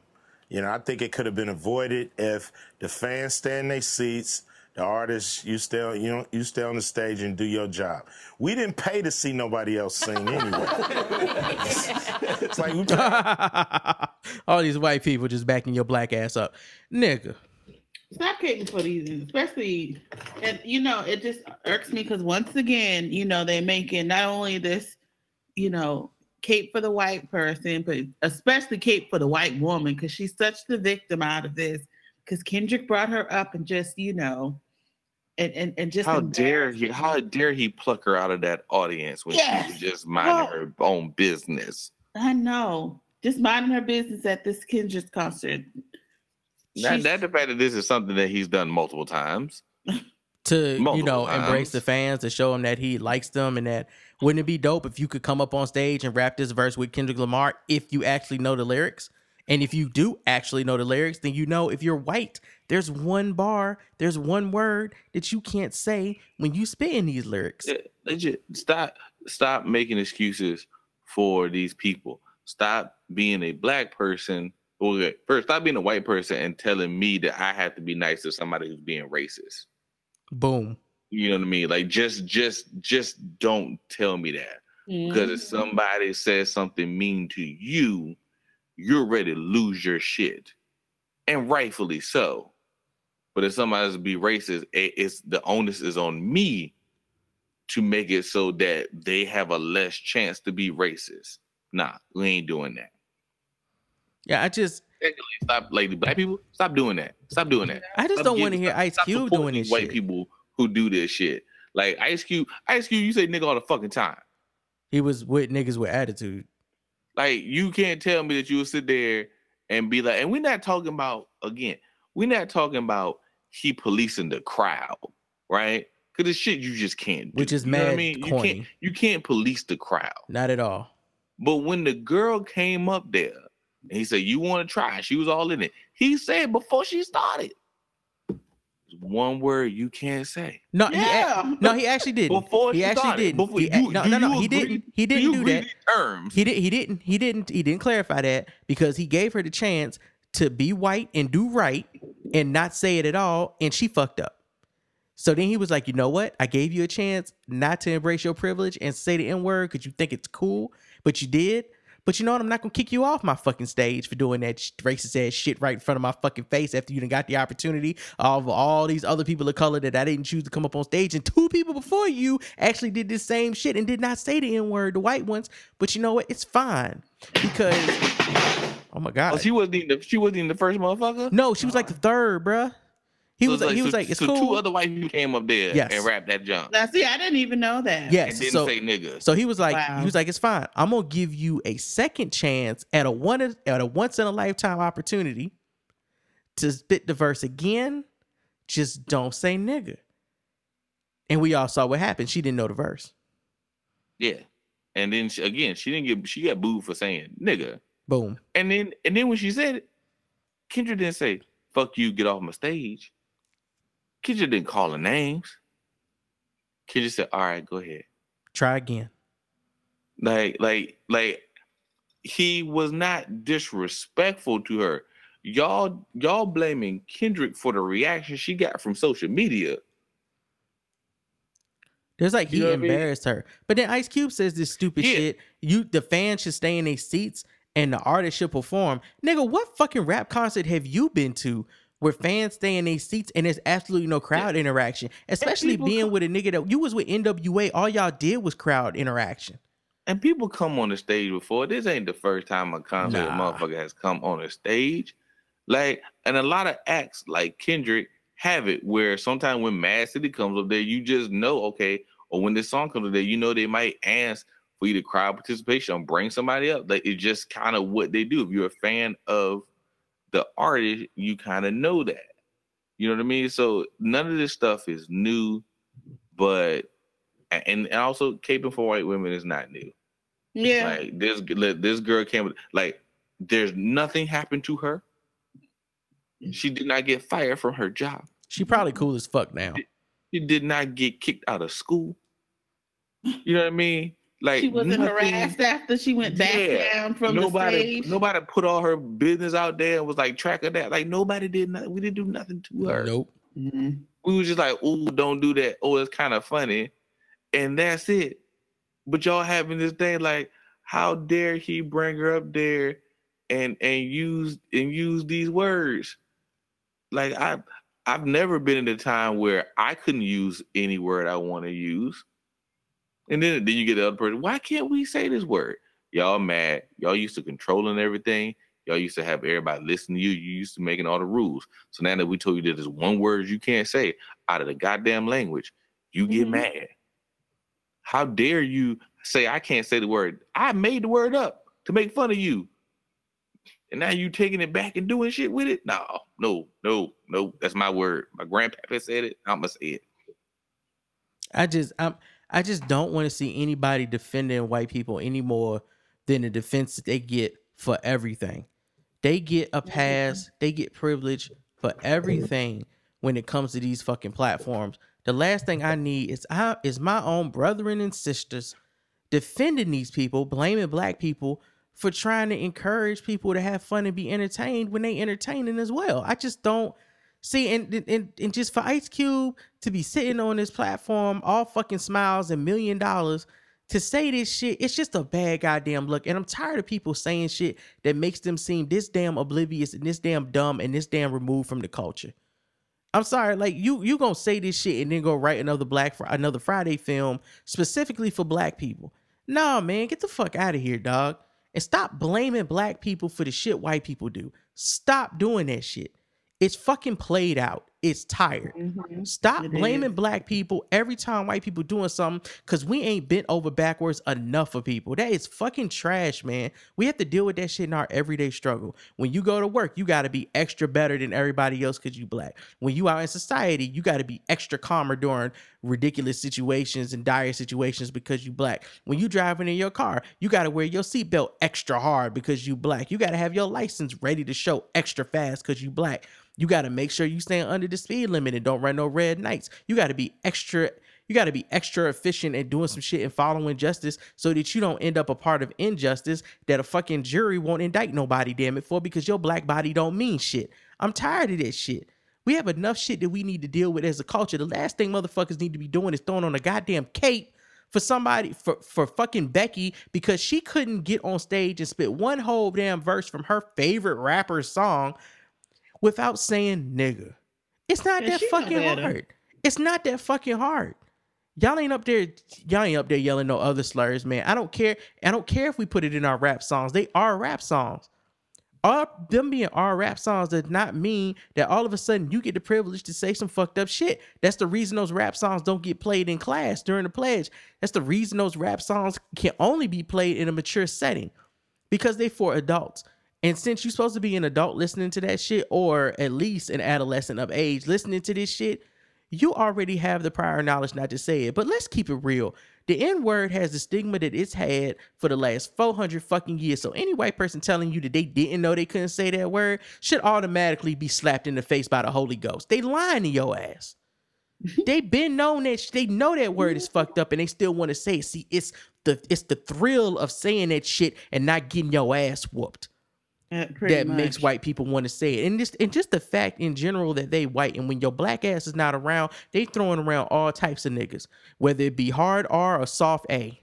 you know, I think it could have been avoided if the fans stay in their seats. The artists, you stay, you know, you stay on the stage and do your job. We didn't pay to see nobody else sing anyway. it's like we All these white people just backing your black ass up. Nigga. Stop catering for these, especially, and you know, it just irks me because once again, you know, they're making not only this, you know, cape for the white person, but especially cape for the white woman because she's such the victim out of this. Because Kendrick brought her up and just, you know, and and, and just How dare he? How dare he pluck her out of that audience when she Yes. was just minding Well- her own business? I know, just minding her business at this Kendrick concert. Not, not the fact that this is something that he's done multiple times. to you Multiple know embrace the fans to show them that he likes them and that wouldn't it be dope if you could come up on stage and rap this verse with Kendrick Lamar if you actually know the lyrics and if you do actually know the lyrics then you know if you're white there's one bar there's one word that you can't say when you spit in these lyrics Yeah, legit. Stop. Stop making excuses for these people. Stop being a black person. Well, first, stop being a white person and telling me that I have to be nice to somebody who's being racist. Boom You know what I mean? Like, just, just, just don't tell me that. Because if mm-hmm. somebody says something mean to you, you're ready to lose your shit, and rightfully so. But if somebody's be racist, it- it's the onus is on me to make it so that they have a less chance to be racist. Nah, we ain't doing that. Yeah, I just Secondly, stop, like black people, stop doing that. Stop doing that. I just Stop don't want to hear Ice Cube doing this white shit. people who do this shit. Like Ice Cube, Ice Cube, you say nigga all the fucking time. He was with niggas with attitude. Like you can't tell me that you will sit there and be like, and we're not talking about again, we're not talking about he policing the crowd, right? Because it's shit you just can't do. Which is you what I mad mean? You can't you can't police the crowd. Not at all. But when the girl came up there and he said, You want to try? She was all in it. He said before she started. One word you can't say. No, he Yeah. a- no, he actually didn't. Before he she actually started, didn't. before- He you- no, no, no, you he agree- didn't. He didn't you do that. these terms? He did. He didn't. He didn't. He didn't clarify that because he gave her the chance to be white and do right and not say it at all, and she fucked up. So then he was like, you know what? I gave you a chance not to embrace your privilege and say the N word because you think it's cool, but you did. But you know what? I'm not gonna kick you off my fucking stage for doing that racist ass shit right in front of my fucking face after you done got the opportunity of all these other people of color that I didn't choose to come up on stage, and two people before you actually did this same shit and did not say the N word, the white ones. But you know what? It's fine because oh my god, Oh, she wasn't even the, she wasn't even the first motherfucker. no, she was like the third, bruh. He So was like, he was so, like, it's so cool. two other white people came up there Yes. and rapped that jump Now, see, I didn't even know that. yes, and didn't so say nigga. So he was like, Wow. he was like, it's fine. I'm gonna give you a second chance at a one at a once in a lifetime opportunity to spit the verse again. Just don't say nigga. And we all saw what happened. She didn't know the verse. yeah. And then she, again, she didn't get she got booed for saying nigga. Boom. And then and then when she said it, Kendra didn't say "fuck you, get off my stage." Kendra didn't call her names. Kendra said, "All right, go ahead." Try again. Like like like he was not disrespectful to her. Y'all y'all blaming Kendrick for the reaction she got from social media. There's like You he know what I mean? embarrassed her. But then Ice Cube says this stupid Yeah. shit. You the fans should stay in their seats and the artist should perform. Nigga, what fucking rap concert have you been to where fans stay in their seats and there's absolutely no crowd interaction? Especially being come- with a nigga that you was with NWA, all y'all did was crowd interaction. And people come on the stage before. This ain't the first time a concert Nah. motherfucker has come on the stage. Like, and a lot of acts like Kendrick have it where sometimes when Mad City comes up there, you just know, okay, or when this song comes up there, you know they might ask for you to crowd participation or bring somebody up. Like it's just kind of what they do. If you're a fan of the artist, you kind of know that. You know what I mean? So none of this stuff is new, but and, and also caping for white women is not new. Yeah. Like this, this girl came. Like there's nothing happened to her. She did not get fired from her job. She probably cool as fuck now. She did not get kicked out of school. You know what I mean? Like she wasn't nothing- harassed after she went back Yeah. down from nobody, the stage. nobody put all her business out there and was like tracking that. Like nobody did nothing. We didn't do nothing to her. Nope. Mhm. We was just like, oh, don't do that. Oh, it's kind of funny, and that's it. But y'all having this thing like, how dare he bring her up there and and use and use these words? Like I, I've never been in a time where I couldn't use any word I want to use. And then then you get the other person. Why can't we say this word? Y'all mad? Y'all used to controlling everything. Y'all used to have everybody listen to you. You used to making all the rules. So now that we told you that there's one word you can't say out of the goddamn language, you get Mhm. mad. How dare you say I can't say the word? I made the word up to make fun of you. And now you taking it back and doing shit with it? No, no, no, no. That's my word. My grandpapa said it. I'm gonna say it. I just I'm I just don't want to see anybody defending white people any more than the defense that they get for everything. They get a pass, they get privilege for everything when it comes to these fucking platforms. The last thing I need is I is my own brethren and sisters defending these people, blaming black people for trying to encourage people to have fun and be entertained when they entertaining as well. I just don't see and and, and just for Ice Cube to be sitting on this platform all fucking smiles and million dollars to say this shit, it's just a bad goddamn look. And I'm tired of people saying shit that makes them seem this damn oblivious and this damn dumb and this damn removed from the culture. I'm sorry, like you you gonna say this shit and then go write another Black Fri- another Friday film specifically for black people. Nah, man, get the fuck out of here, dog. and stop blaming black people for the shit white people do. Stop doing that shit. It's fucking played out. It's tired. Mhm. Stop It blaming is. black people every time white people doing something because we ain't bent over backwards enough for people. That is fucking trash, man. We have to deal with that shit in our everyday struggle. When you go to work, you got to be extra better than everybody else because you black. When you out in society, you got to be extra calmer during ridiculous situations and dire situations because you black. When you driving in your car, you got to wear your seatbelt extra hard because you black. You got to have your license ready to show extra fast because you black. You got to make sure you stay under the speed limit and don't run no red lights. You got to be extra. You got to be extra efficient at doing some shit and following justice so that you don't end up a part of injustice that a fucking jury won't indict nobody, damn it, for because your black body don't mean shit. I'm tired of that shit. We have enough shit that we need to deal with as a culture. The last thing motherfuckers need to be doing is throwing on a goddamn cape for somebody for for fucking Becky because she couldn't get on stage and spit one whole damn verse from her favorite rapper's song without saying nigga. It's not Yeah, that fucking hard. It's not that fucking hard. Y'all ain't up there. Y'all ain't up there yelling no other slurs, man. I don't care. I don't care if we put it in our rap songs. They are rap songs. Our them being our rap songs does not mean that all of a sudden you get the privilege to say some fucked up shit. That's the reason those rap songs don't get played in class during the pledge. That's the reason those rap songs can only be played in a mature setting because they for adults. And since you're supposed to be an adult listening to that shit, or at least an adolescent of age listening to this shit, you already have the prior knowledge not to say it. But let's keep it real. The N word has the stigma that it's had for the last 400 fucking years. So any white person telling you that they didn't know they couldn't say that word should automatically be slapped in the face by the Holy Ghost. They lying to your ass. they been known that sh- they know that word is fucked up and they still want to say it. See, it's the it's the thrill of saying that shit and not getting your ass whooped Yeah, that makes white people want to say it. And just and just the fact in general that they white and when your black ass is not around, they throwing around all types of niggas, whether it be hard R or soft A.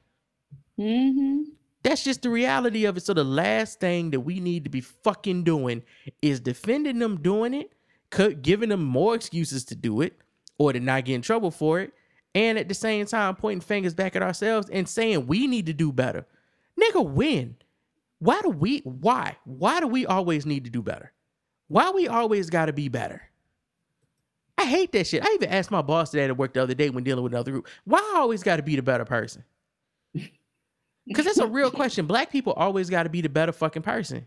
Mm-hmm. That's just the reality of it. So the last thing that we need to be fucking doing is defending them doing it, giving them more excuses to do it, or to not get in trouble for it, and at the same time pointing fingers back at ourselves and saying we need to do better. Nigga, when? Why do we? Why? Why do we always need to do better? Why we always got to be better? I hate that shit. I even asked my boss today at work the other day when dealing with another group. Why I always got to be the better person? Because that's a real question. Black people always got to be the better fucking person.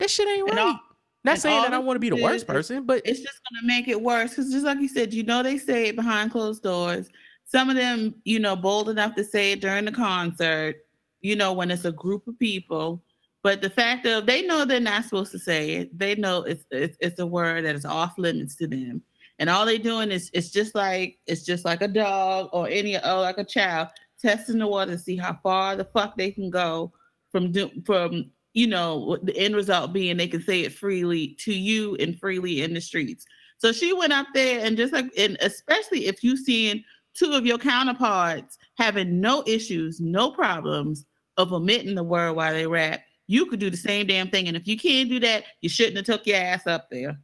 That shit ain't right. all- Not saying that I want to be the is- worst person, but it's just gonna make it worse. Because just like you said, you know they say it behind closed doors. Some of them, you know, bold enough to say it during the concert. You know, when it's a group of people. But the fact of they know they're not supposed to say it. They know it's it's, it's a word that is off limits to them. And all they're doing is it's just like it's just like a dog or any or like a child testing the water to see how far the fuck they can go from do, from you know the end result being they can say it freely to you and freely in the streets. So she went up there and just like and especially if you seeing two of your counterparts having no issues, no problems of omitting the word while they rap, you could do the same damn thing. And if you can't do that, you shouldn't have took your ass up there.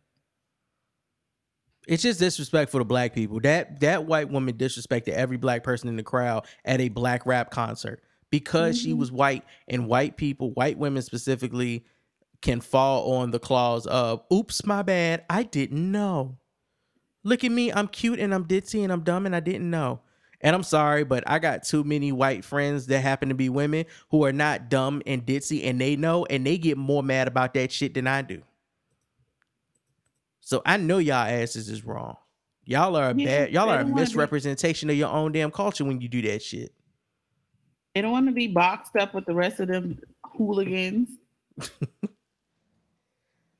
it's just disrespectful to black people. That that white woman disrespected every black person in the crowd at a black rap concert because she Mhm. was white and white people, white women specifically, can fall on the claws of "Oops, my bad, I didn't know." Look at me, I'm cute and I'm ditzy and I'm dumb and I didn't know. And I'm sorry, but I got too many white friends that happen to be women who are not dumb and ditzy and they know and they get more mad about that shit than I do. So I know y'all asses is wrong. Y'all are a Yeah, bad. Y'all are a don't be- misrepresentation of your own damn culture when you do that shit. They don't want to be boxed up with the rest of them hooligans.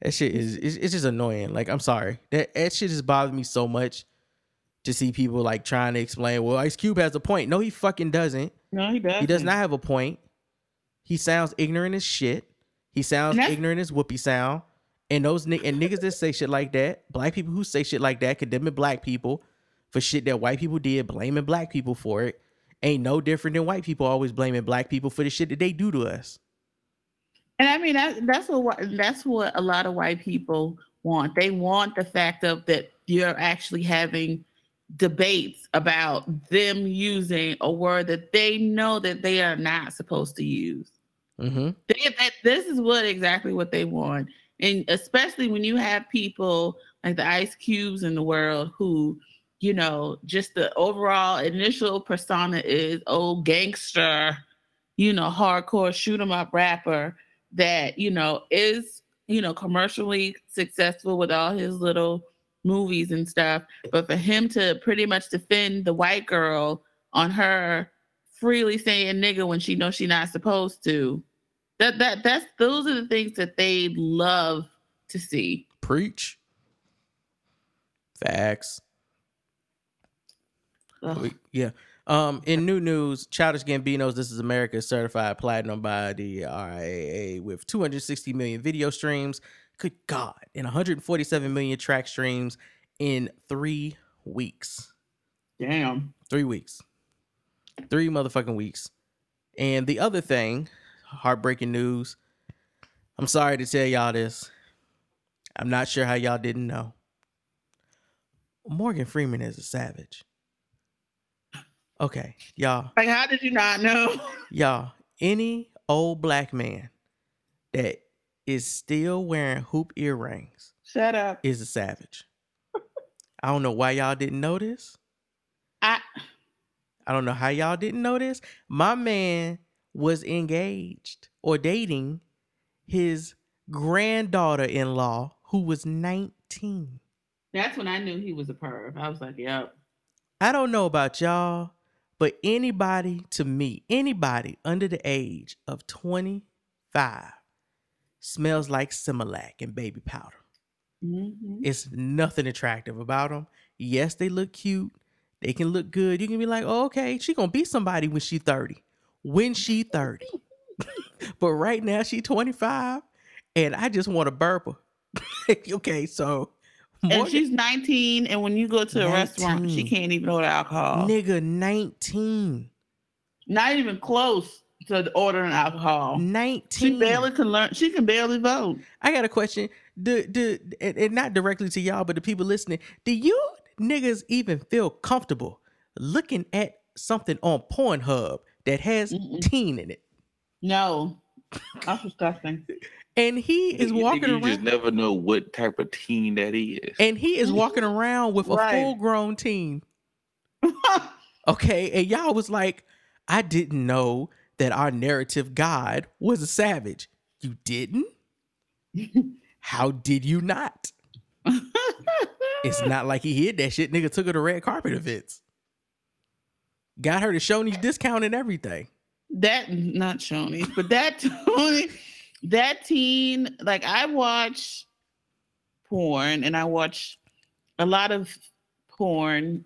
That shit is it's, it's just annoying. Like I'm sorry. That that shit just bothered me so much to see people like trying to explain. Well, Ice Cube has a point. No, he fucking doesn't. No, he does. He does not have a point. He sounds ignorant as shit. He sounds ignorant as Whoopi sound. And those ni- and niggas that say shit like that, black people who say shit like that, condemning black people for shit that white people did, blaming black people for it, ain't no different than white people always blaming black people for the shit that they do to us. And I mean that that's what that's what a lot of white people want. They want the fact of that you're actually having debates about them using a word that they know that they are not supposed to use. Mm-hmm. They, that, this is what exactly what they want, and especially when you have people like the Ice Cubes in the world who, you know, just the overall initial persona is old gangster, you know, hardcore shoot 'em up rapper that you know is you know commercially successful with all his little movies and stuff, but for him to pretty much defend the white girl on her freely saying nigga when she knows she's not supposed to. That that that's those are the things that they love to see. Preach. Facts. Ugh. Yeah. Um, in new news, Childish Gambino's "This Is America" is certified platinum by the RIAA with 260 million video streams. Good God, and 147 million track streams in three weeks. Damn. Three weeks. Three motherfucking weeks. And the other thing, heartbreaking news. I'm sorry to tell y'all this. I'm not sure how y'all didn't know. Morgan Freeman is a savage. Okay, y'all, Like, how did you not know? y'all, any old black man that is still wearing hoop earrings Shut up. is a savage. I don't know why y'all didn't know this. I I don't know how y'all didn't know this. My man was engaged or dating his granddaughter in law who was 19. that's when I knew he was a perv. I was like, yep. I don't know about y'all, but anybody to me, anybody under the age of 25 smells like Similac and baby powder. Mhm. It's nothing attractive about them. Yes, they look cute. They can look good. You can be like, oh, okay, she gonna be somebody when she 30. When she 30. but right now she 25 and I just want to burp her. okay, so And she's 19, and when you go to a restaurant, she can't even order alcohol. nigga 19. Not even close to ordering alcohol. 19. She barely can learn. She can barely vote. I got a question. Do, do, and, and not directly to y'all, but the people listening. Do you niggas even feel comfortable looking at something on Pornhub that has teen in it? No, that's disgusting. And he is You- walking you around. You just never know what type of teen that is. and he is walking around with a full grown teen. Okay. And y'all was like, I didn't know that our narrative God was a savage. You didn't? How did you not? It's not like he hid that shit. Nigga took her to red carpet events. Got her to Shoney's discount and everything. that not Shoney's, but that that teen. Like I watch porn, and I watch a lot of porn.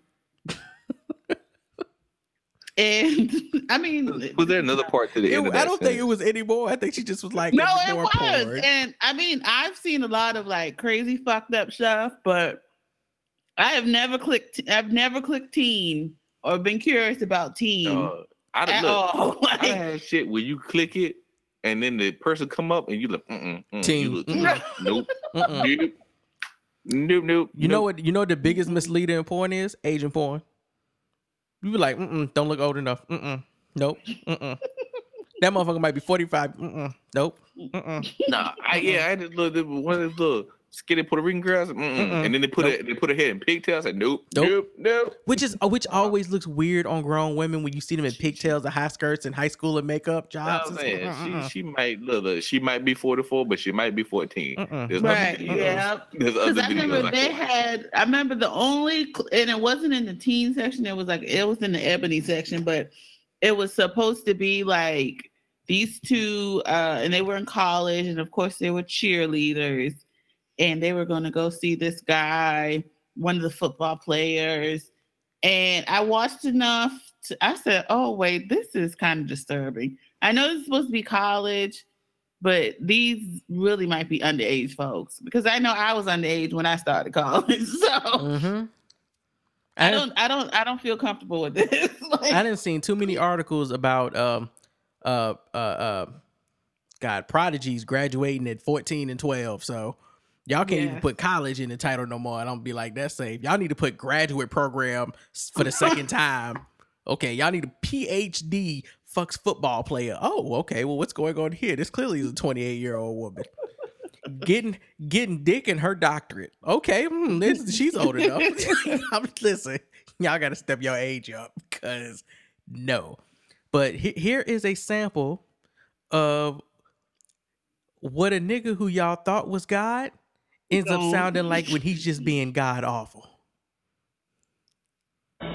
And I mean, Was there another part to the It- end of I that don't think it sentence? was anymore. I think she just was like, no, "It's it more was. porn." And I mean, I've seen a lot of like crazy fucked up stuff, but I have never clicked. I've never clicked teen or been curious about teen Uh, I at don't look. all. I Like, done had shit where you click it and then the person come up and you look, mm-mm, mm, Teen, you look, mm-mm. nope, Mm-mm. nope, nope, nope. You know what? You know what the biggest misleader in porn is? Asian porn. You be like, mm-mm, don't look old enough. Mm-mm. Nope. Mm-mm. that motherfucker might be 45. Mm-mm. Nope. Mm-mm. Nah, I, yeah, I had this little, one of those little skinny Puerto Rican girls, mm-mm. Mm-mm. and then they put it, they put her head in pigtails. And nope, Nope. nope, nope. Which is which always looks weird on grown women when you see them in pigtails and high skirts and high school and makeup jobs. I'm It's saying, like, uh-uh. she, she might look, look, she might be 44, but she might be 14. Mm-mm. There's right? other videos. Yeah. Because I remember like they that. had. I remember the only, and it wasn't in the teen section. It was like it was in the ebony section, but it was supposed to be like these two, uh, and they were in college, and of course they were cheerleaders, and they were going to go see this guy, one of the football players, and I watched enough. To, I said, "Oh wait, this is kind of disturbing." I know it's supposed to be college but these really might be underage folks because I know I was underage when I started college. So Mhm. I I, don't I don't I don't feel comfortable with this. Like, I didn't seen too many articles about um uh uh uh God prodigies graduating at 14 and 12. So y'all can't even put college in the title no more. I don't be like that's safe. Y'all need to put graduate program for the second time. Okay, y'all need a PhD fucks football player. Oh, okay. Well, what's going on here? This clearly is a 28 year old woman. getting getting dick in her doctorate. Okay, mm, this, she's old enough. I'm listen, y'all got to step your age up because no. But he- here is a sample of what a nigga who y'all thought was God ends up sounding like when he's just being god awful.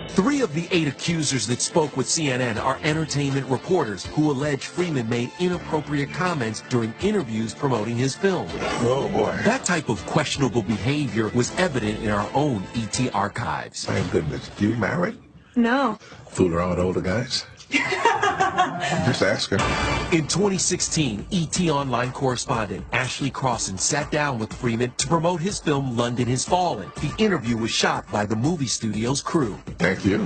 Three of the eight accusers that spoke with CNN are entertainment reporters who allege Freeman made inappropriate comments during interviews promoting his film. Oh boy. That type of questionable behavior was evident in our own ET archives. My goodness. You married? No. Fool around with older guys? Just ask her. In 2016, ET Online correspondent Ashley Crossan sat down with Freeman to promote his film London Has Fallen. The interview was shot by the movie studio's crew. Thank you.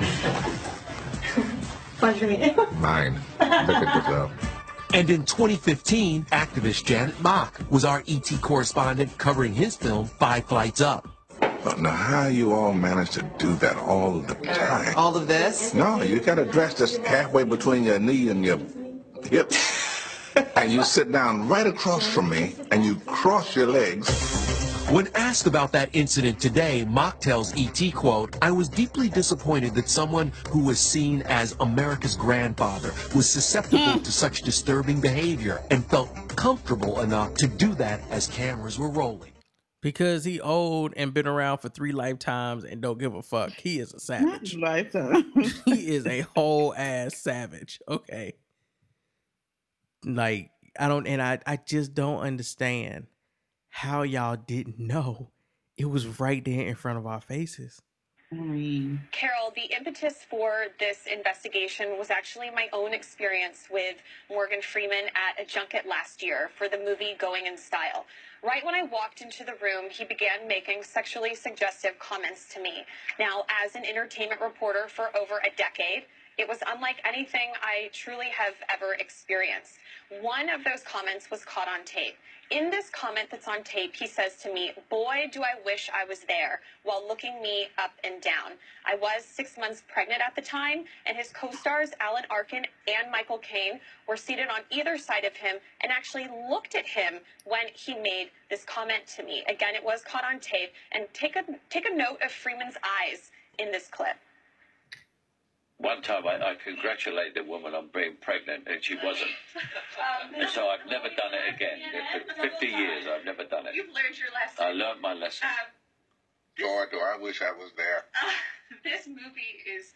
Pleasure meeting you. Mine. Look at yourself. And in 2015, activist Janet Mock was our ET correspondent covering his film Five Flights Up. But now, how you all manage to do that all the uh, time? All of this? No, you got to dress this halfway between your knee and your hip. and you sit down right across from me and you cross your legs. When asked about that incident today, Mock tells ET, quote, I was deeply disappointed that someone who was seen as America's grandfather was susceptible hmm. to such disturbing behavior and felt comfortable enough to do that as cameras were rolling. Because he old and been around for three lifetimes and don't give a fuck. He is a savage. Lifetime. he is a whole ass savage. Okay. Like, I don't and I I just don't understand how y'all didn't know it was right there in front of our faces. Carol, the impetus for this investigation was actually my own experience with Morgan Freeman at a junket last year for the movie Going in Style. Right when I walked into the room, he began making sexually suggestive comments to me. Now, as an entertainment reporter for over a decade, it was unlike anything I truly have ever experienced. One of those comments was caught on tape. In this comment that's on tape, he says to me, Boy, do I wish I was there, while looking me up and down. I was six months pregnant at the time, and his co stars, Alan Arkin and Michael Caine, were seated on either side of him and actually looked at him when he made this comment to me. Again, it was caught on tape, and take a, take a note of Freeman's eyes in this clip. One time I, I congratulated the woman on being pregnant and she wasn't. And so I've never done it again. For 50 years I've never done it. You've learned your lesson. I learned my lesson. Um, Lord, do I wish I was there. this movie is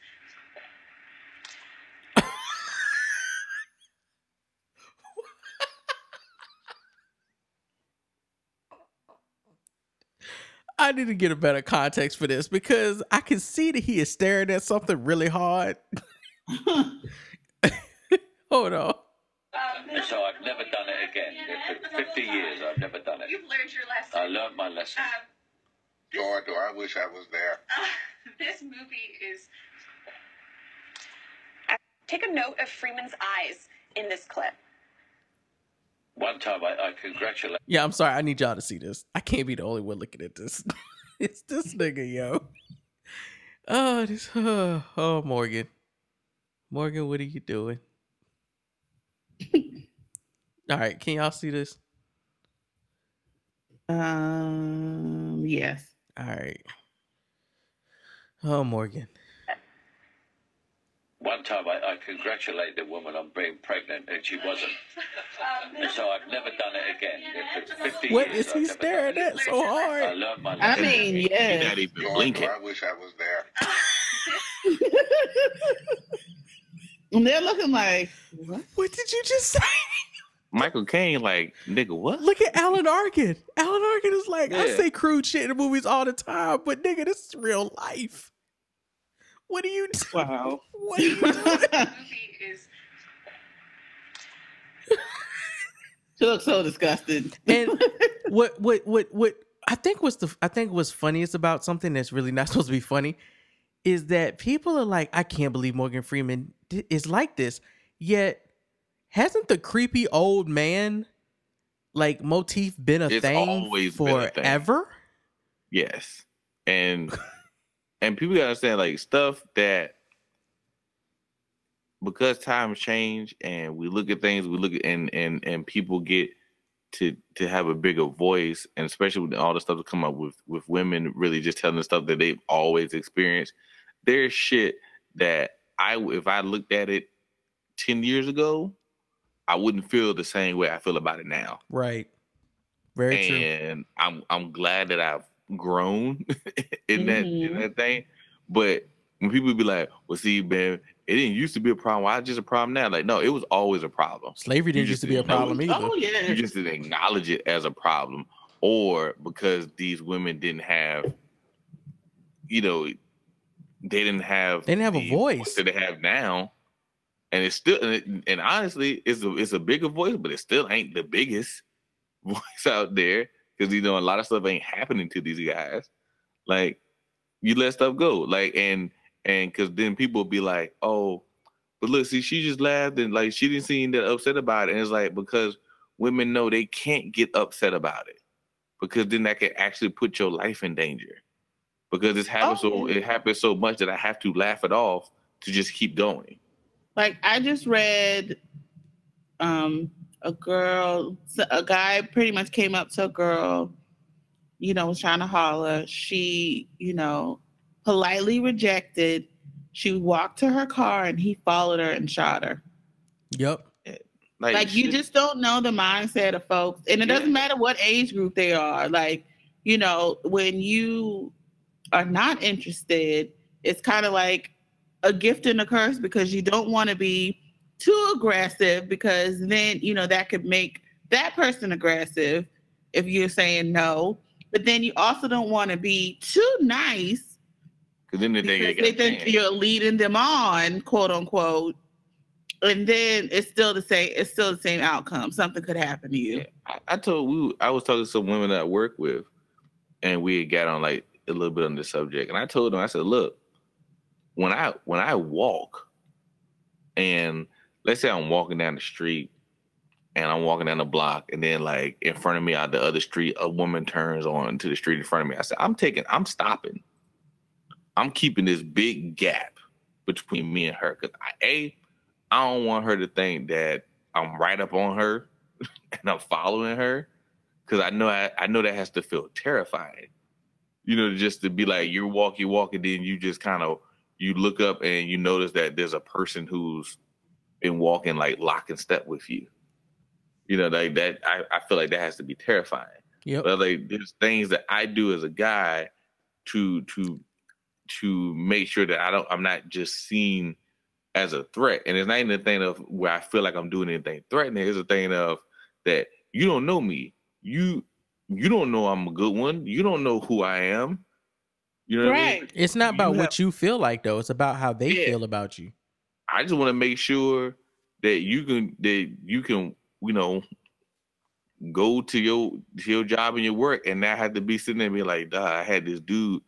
I need to get a better context for this because I can see that he is staring at something really hard. Hold on. And so I've never done it again. For 50 years I've never done it. You've learned your lesson. I learned my lesson. Um, Lord, do I wish I was there. Uh, this movie is. Take a note of Freeman's eyes in this clip. One time I, I congratulated. Yeah, I'm sorry. I need y'all to see this. I can't be the only one looking at this. it's this nigga, yo. Oh, this. Oh, oh, Morgan. Morgan, what are you doing? All right, can y'all see this? um, yes. All right. Oh, Morgan. One time I, I congratulated the woman on being pregnant and she wasn't. And so I've never done it again. For 50 What years is he I've staring at so hard? I learned my I lesson. mean, You're not even blinking. I wish I was there. And they're looking like, what? What did you just say? Michael Caine, like, nigga, what? Look at Alan Arkin. Alan Arkin is like, I say crude shit in the movies all the time, but nigga, this is real life. What are you doing? Wow. What are you doing? movie is. She looks so disgusted. and what what what what I think was the I think what's funniest about something that's really not supposed to be funny is that people are like, I can't believe Morgan Freeman is like this. Yet hasn't the creepy old man like motif been a It's thing always been a thing. forever? Yes. And and people gotta understand like stuff that because times change and we look at things, we look at and and and people get to to have a bigger voice, and especially with all the stuff that come up with with women really just telling the stuff that they've always experienced. There's shit that I if I looked at it ten years ago, I wouldn't feel the same way I feel about it now. Right. Very true. and I'm I'm glad that I've grown in that in mm-hmm. that thing. But when people be like, "Well, see, man, it didn't used to be a problem. Why it's just a problem now?" Like, no, it was always a problem. Slavery didn't just used to be a problem it. either. Oh yeah. You just didn't acknowledge it as a problem, or because these women didn't have, you know, they didn't have They didn't have a the voice. that they have now. And it's still, and, it, and honestly, it's a it's a bigger voice, but it still ain't the biggest voice out there because you know a lot of stuff ain't happening to these guys. Like you let stuff go, like and and because then people will be like, oh, but look, see, she just laughed and like she didn't seem that upset about it, and it's like because women know they can't get upset about it because then that can actually put your life in danger because it's happened so Oh, yeah. it happens so much that I have to laugh it off to just keep going. Like I just read um a girl a guy pretty much came up to a girl, you know, was trying to holler. She, you know, politely rejected. She walked to her car and he followed her and shot her. Yep. Like, you just don't know the mindset of folks. And it doesn't matter what age group they are. Like, you know, when you are not interested, it's kind of like a gift and a curse because you don't want to be too aggressive because then, you know, that could make that person aggressive if you're saying no. But then you also don't want to be too nice Because then they because they think you're leading them on, quote unquote. And then it's still the same. It's still the same outcome. Something could happen to you. I, I told we I was talking to some women that I work with, and we had got on like a little bit on the subject, and I told them I said, look, when I when I walk, and let's say I'm walking down the street, and I'm walking down the block, and then like in front of me out the other street, a woman turns on to the street in front of me. I said, I'm taking, I'm stopping. I'm keeping this big gap between me and her because I a I don't want her to think that I'm right up on her and I'm following her because I know I, I know that has to feel terrifying. You know, just to be like you're walking, walking, then you just kind of you look up and you notice that there's a person who's been walking like lock and step with you. You know, like that. I, I feel like that has to be terrifying. Yeah. But like there's things that I do as a guy to to to make sure that I don't I'm not just seen as a threat. And it's not even a thing of where I feel like I'm doing anything threatening. It's a thing of that you don't know me. You you don't know I'm a good one. You don't know who I am. You know what I mean? It's not about You what you feel like though. It's about how they Yeah. feel about you. I just want to make sure that you can that you can you know go to your to your job and your work and not have to be sitting there and be like, "Duh, I had this dude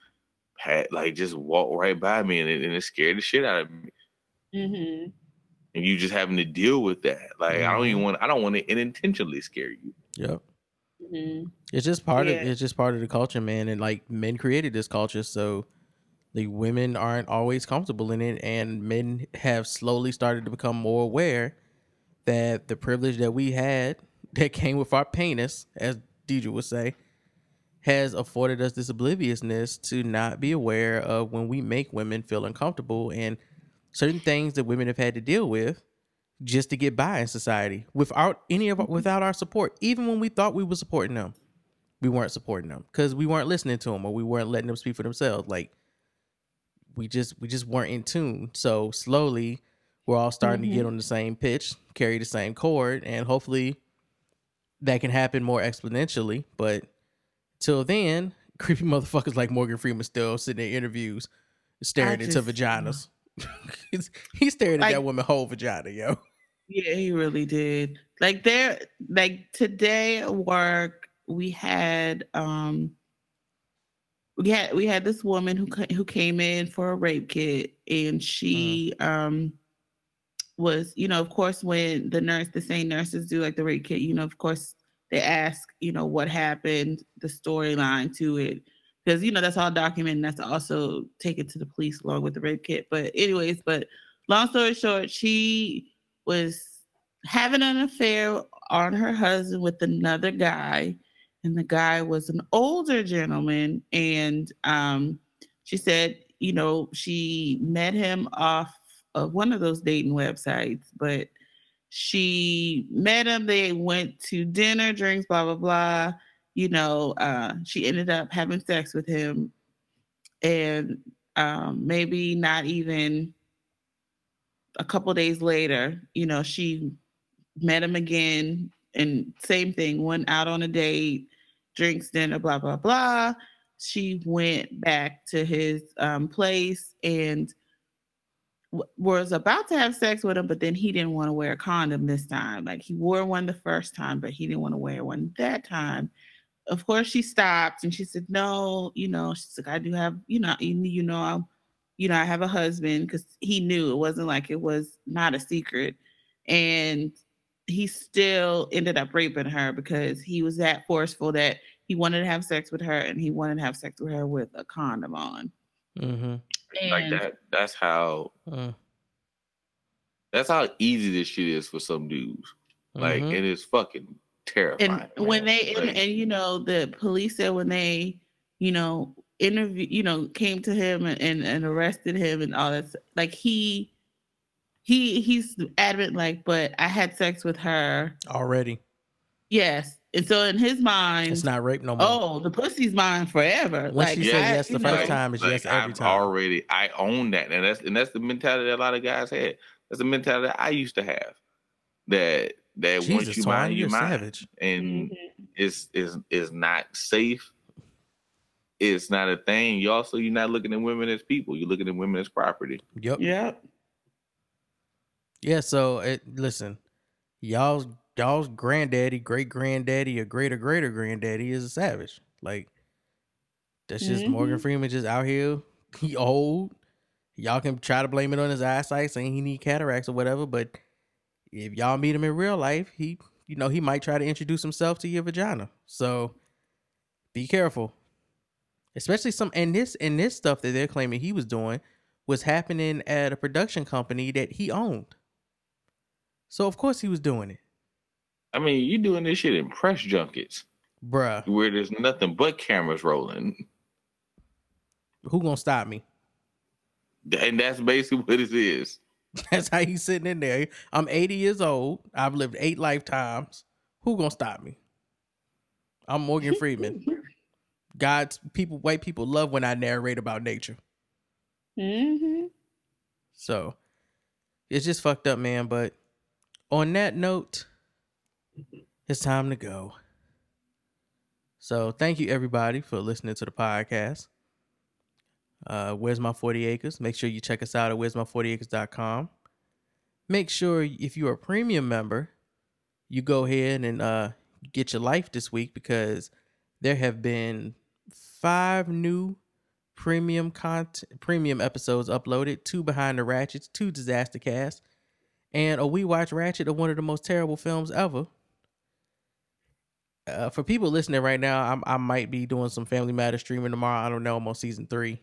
had like just walk right by me and it, and it scared the shit out of me." Mm-hmm. And you just having to deal with that. Like I don't even Mhm. want I don't want to intentionally scare you. Yep. Mm-hmm. It's just part Yeah. of it's just part of the culture, man. And like men created this culture, so the women aren't always comfortable in it, and men have slowly started to become more aware that the privilege that we had that came with our penis, as Deidre would say, has afforded us this obliviousness to not be aware of when we make women feel uncomfortable and certain things that women have had to deal with just to get by in society without any of without our support. Even when we thought we were supporting them, we weren't supporting them because we weren't listening to them or we weren't letting them speak for themselves. Like we just we just weren't in tune. So slowly, we're all starting to get Mhm. on the same pitch, carry the same chord, and hopefully that can happen more exponentially. But till then, creepy motherfuckers like Morgan Freeman still sitting in interviews staring into vaginas. He's- he stared at Like- that woman whole vagina, yo. Yeah, he really did. Like there, like today at work, we had um, we had we had this woman who who came in for a rape kit, and she um was, you know, of course, when the nurse, the same nurses do like the rape kit, you know, of course, they ask, you know, what happened, the storyline to it, because you know that's all documented. That's also taken to the police along with the rape kit. But anyways, but long story short, she was having an affair on her husband with another guy, and the guy was an older gentleman. And um, she said, you know, she met him off of one of those dating websites, but she met him. They went to dinner, drinks, blah blah blah. You know, uh, she ended up having sex with him, and um, maybe not even a couple days later, you know, she met him again, and same thing. Went out on a date, drinks, dinner, blah blah blah. She went back to his um, place and was about to have sex with him, but then he didn't want to wear a condom this time. Like he wore one the first time, but he didn't want to wear one that time. Of course, she stopped and she said, "No, you know." She's like, "I do have, you know, you, you know, I'm, you know, I have a husband," because he knew it wasn't like it was not a secret, and he still ended up raping her because he was that forceful that he wanted to have sex with her and he wanted to have sex with her with a condom on. Mm-hmm. like that. That's how. That's how easy this shit is for some dudes. Like Mhm. it is fucking terrifying. and when they and, and you know the police said when they you know interview you know came to him and, and, and arrested him and all that like he he he's adamant like but i had sex with her Already. yes and so in his mind It's not rape no more. oh the pussy's mine forever Once like you say I- yes the first know, time, it's Like, yes every I've time. already I own that, and that's and that's the mentality that a lot of guys had. That's the mentality that I used to have. That that once Jesus, you Twine, mind, you mind, savage. and mm-hmm. it's is is not safe. It's not a thing. You also you're not looking at women as people. You're looking at women as property. Yep. Yep. Yeah, so it listen, y'all's y'all's granddaddy, great granddaddy, or greater greater granddaddy is a savage. Like that's just Morgan Mhm. Freeman just out here. He old. Y'all can try to blame it on his eyesight, saying he need cataracts or whatever. But if y'all meet him in real life, he you know he might try to introduce himself to your vagina. So be careful. Especially some and this and this stuff that they're claiming he was doing was happening at a production company that he owned. So of course he was doing it. I mean, you doing this shit in press junkets, Bruh. where there's nothing but cameras rolling, Who gonna stop me? and that's basically what it is. That's how he's sitting in there. I'm 80 years old. I've lived eight lifetimes. Who gonna stop me? I'm Morgan Freeman. God's people, white people love when I narrate about nature. Mm-hmm. So it's just fucked up, man. But on that note, it's time to go. So thank you everybody for listening to the podcast. Uh, Where's My 40 Acres? Make sure you check us out at where's my 40acres.com. Make sure if you're a premium member, you go ahead and uh, get your life this week because there have been five new premium content premium episodes uploaded two behind the ratchets two disaster cast and a we watch ratchet of one of the most terrible films ever uh, for people listening right now I'm, i might be doing some family matter streaming tomorrow i don't know i'm on season three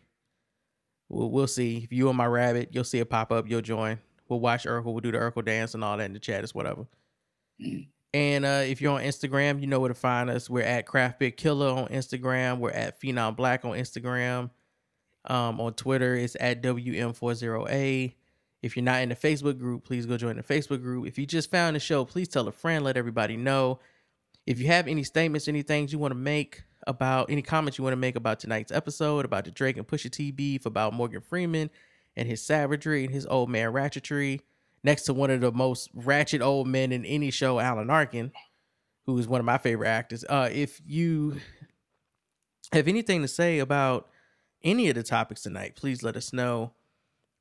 we'll, we'll see if you and my rabbit you'll see it pop up you'll join we'll watch urkel we'll do the urkel dance and all that in the chat it's whatever and uh, if you're on Instagram, you know where to find us. We're at Craft Beer Killer on Instagram. We're at Phenom Blak on Instagram. Um, on Twitter, it's at WM40A. If you're not in the Facebook group, please go join the Facebook group. If you just found the show, please tell a friend, let everybody know. If you have any statements, any things you want to make about, any comments you want to make about tonight's episode, about the Drake and Pusha T beef, about Morgan Freeman and his savagery and his old man ratchetry, next to one of the most ratchet old men in any show, Alan Arkin, who is one of my favorite actors. Uh, if you have anything to say about any of the topics tonight, please let us know.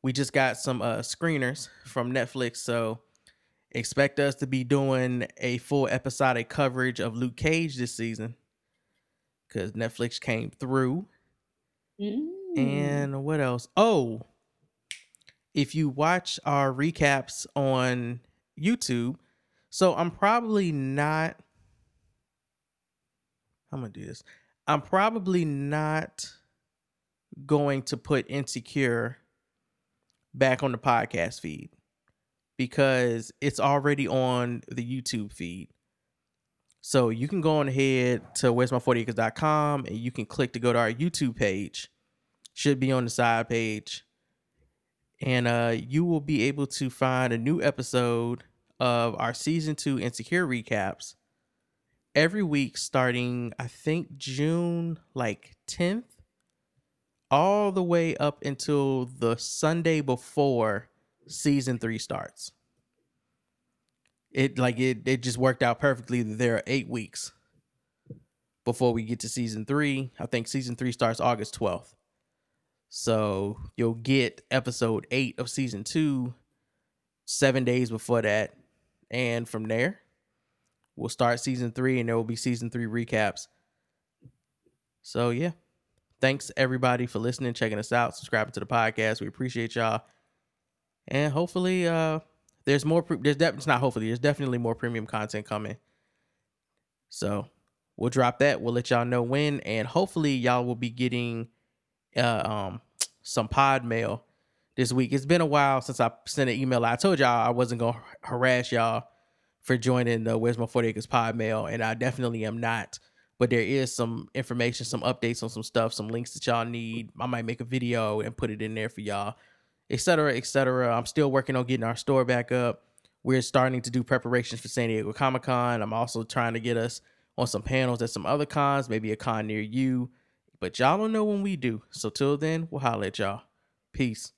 We just got some uh, screeners from Netflix, so expect us to be doing a full episodic coverage of Luke Cage this season because Netflix came through. And what else? Oh, if you watch our recaps on YouTube, so I'm probably not. I'm gonna do this. I'm probably not going to put Insecure back on the podcast feed because it's already on the YouTube feed. So you can go on ahead to where's my 40acres.com and you can click to go to our YouTube page. Should be on the side page. And uh you will be able to find a new episode of our season 2 insecure recaps every week starting I think June like 10th all the way up until the Sunday before season 3 starts it like it it just worked out perfectly there are eight weeks before we get to season three. I think season three starts August 12th. So you'll get episode eight of season two seven days before that. And from there, we'll start season three and there will be season three recaps. So yeah. Thanks everybody for listening, checking us out, subscribing to the podcast. We appreciate y'all. And hopefully uh there's more. Pre- there's def- it's not hopefully. There's definitely more premium content coming. So we'll drop that. We'll let y'all know when, and hopefully y'all will be getting uh, um some pod mail this week. It's been a while since I sent an email. I told y'all I wasn't gonna harass y'all for joining the Where's My 40 Acres pod mail, and I definitely am not. But there is some information, some updates on some stuff, some links that y'all need. I might make a video and put it in there for y'all etc., etc. I'm still working on getting our store back up. We're starting to do preparations for San Diego Comic Con. I'm also trying to get us on some panels at some other cons, maybe a con near you. But y'all don't know when we do. So till then, we'll holler at y'all. Peace.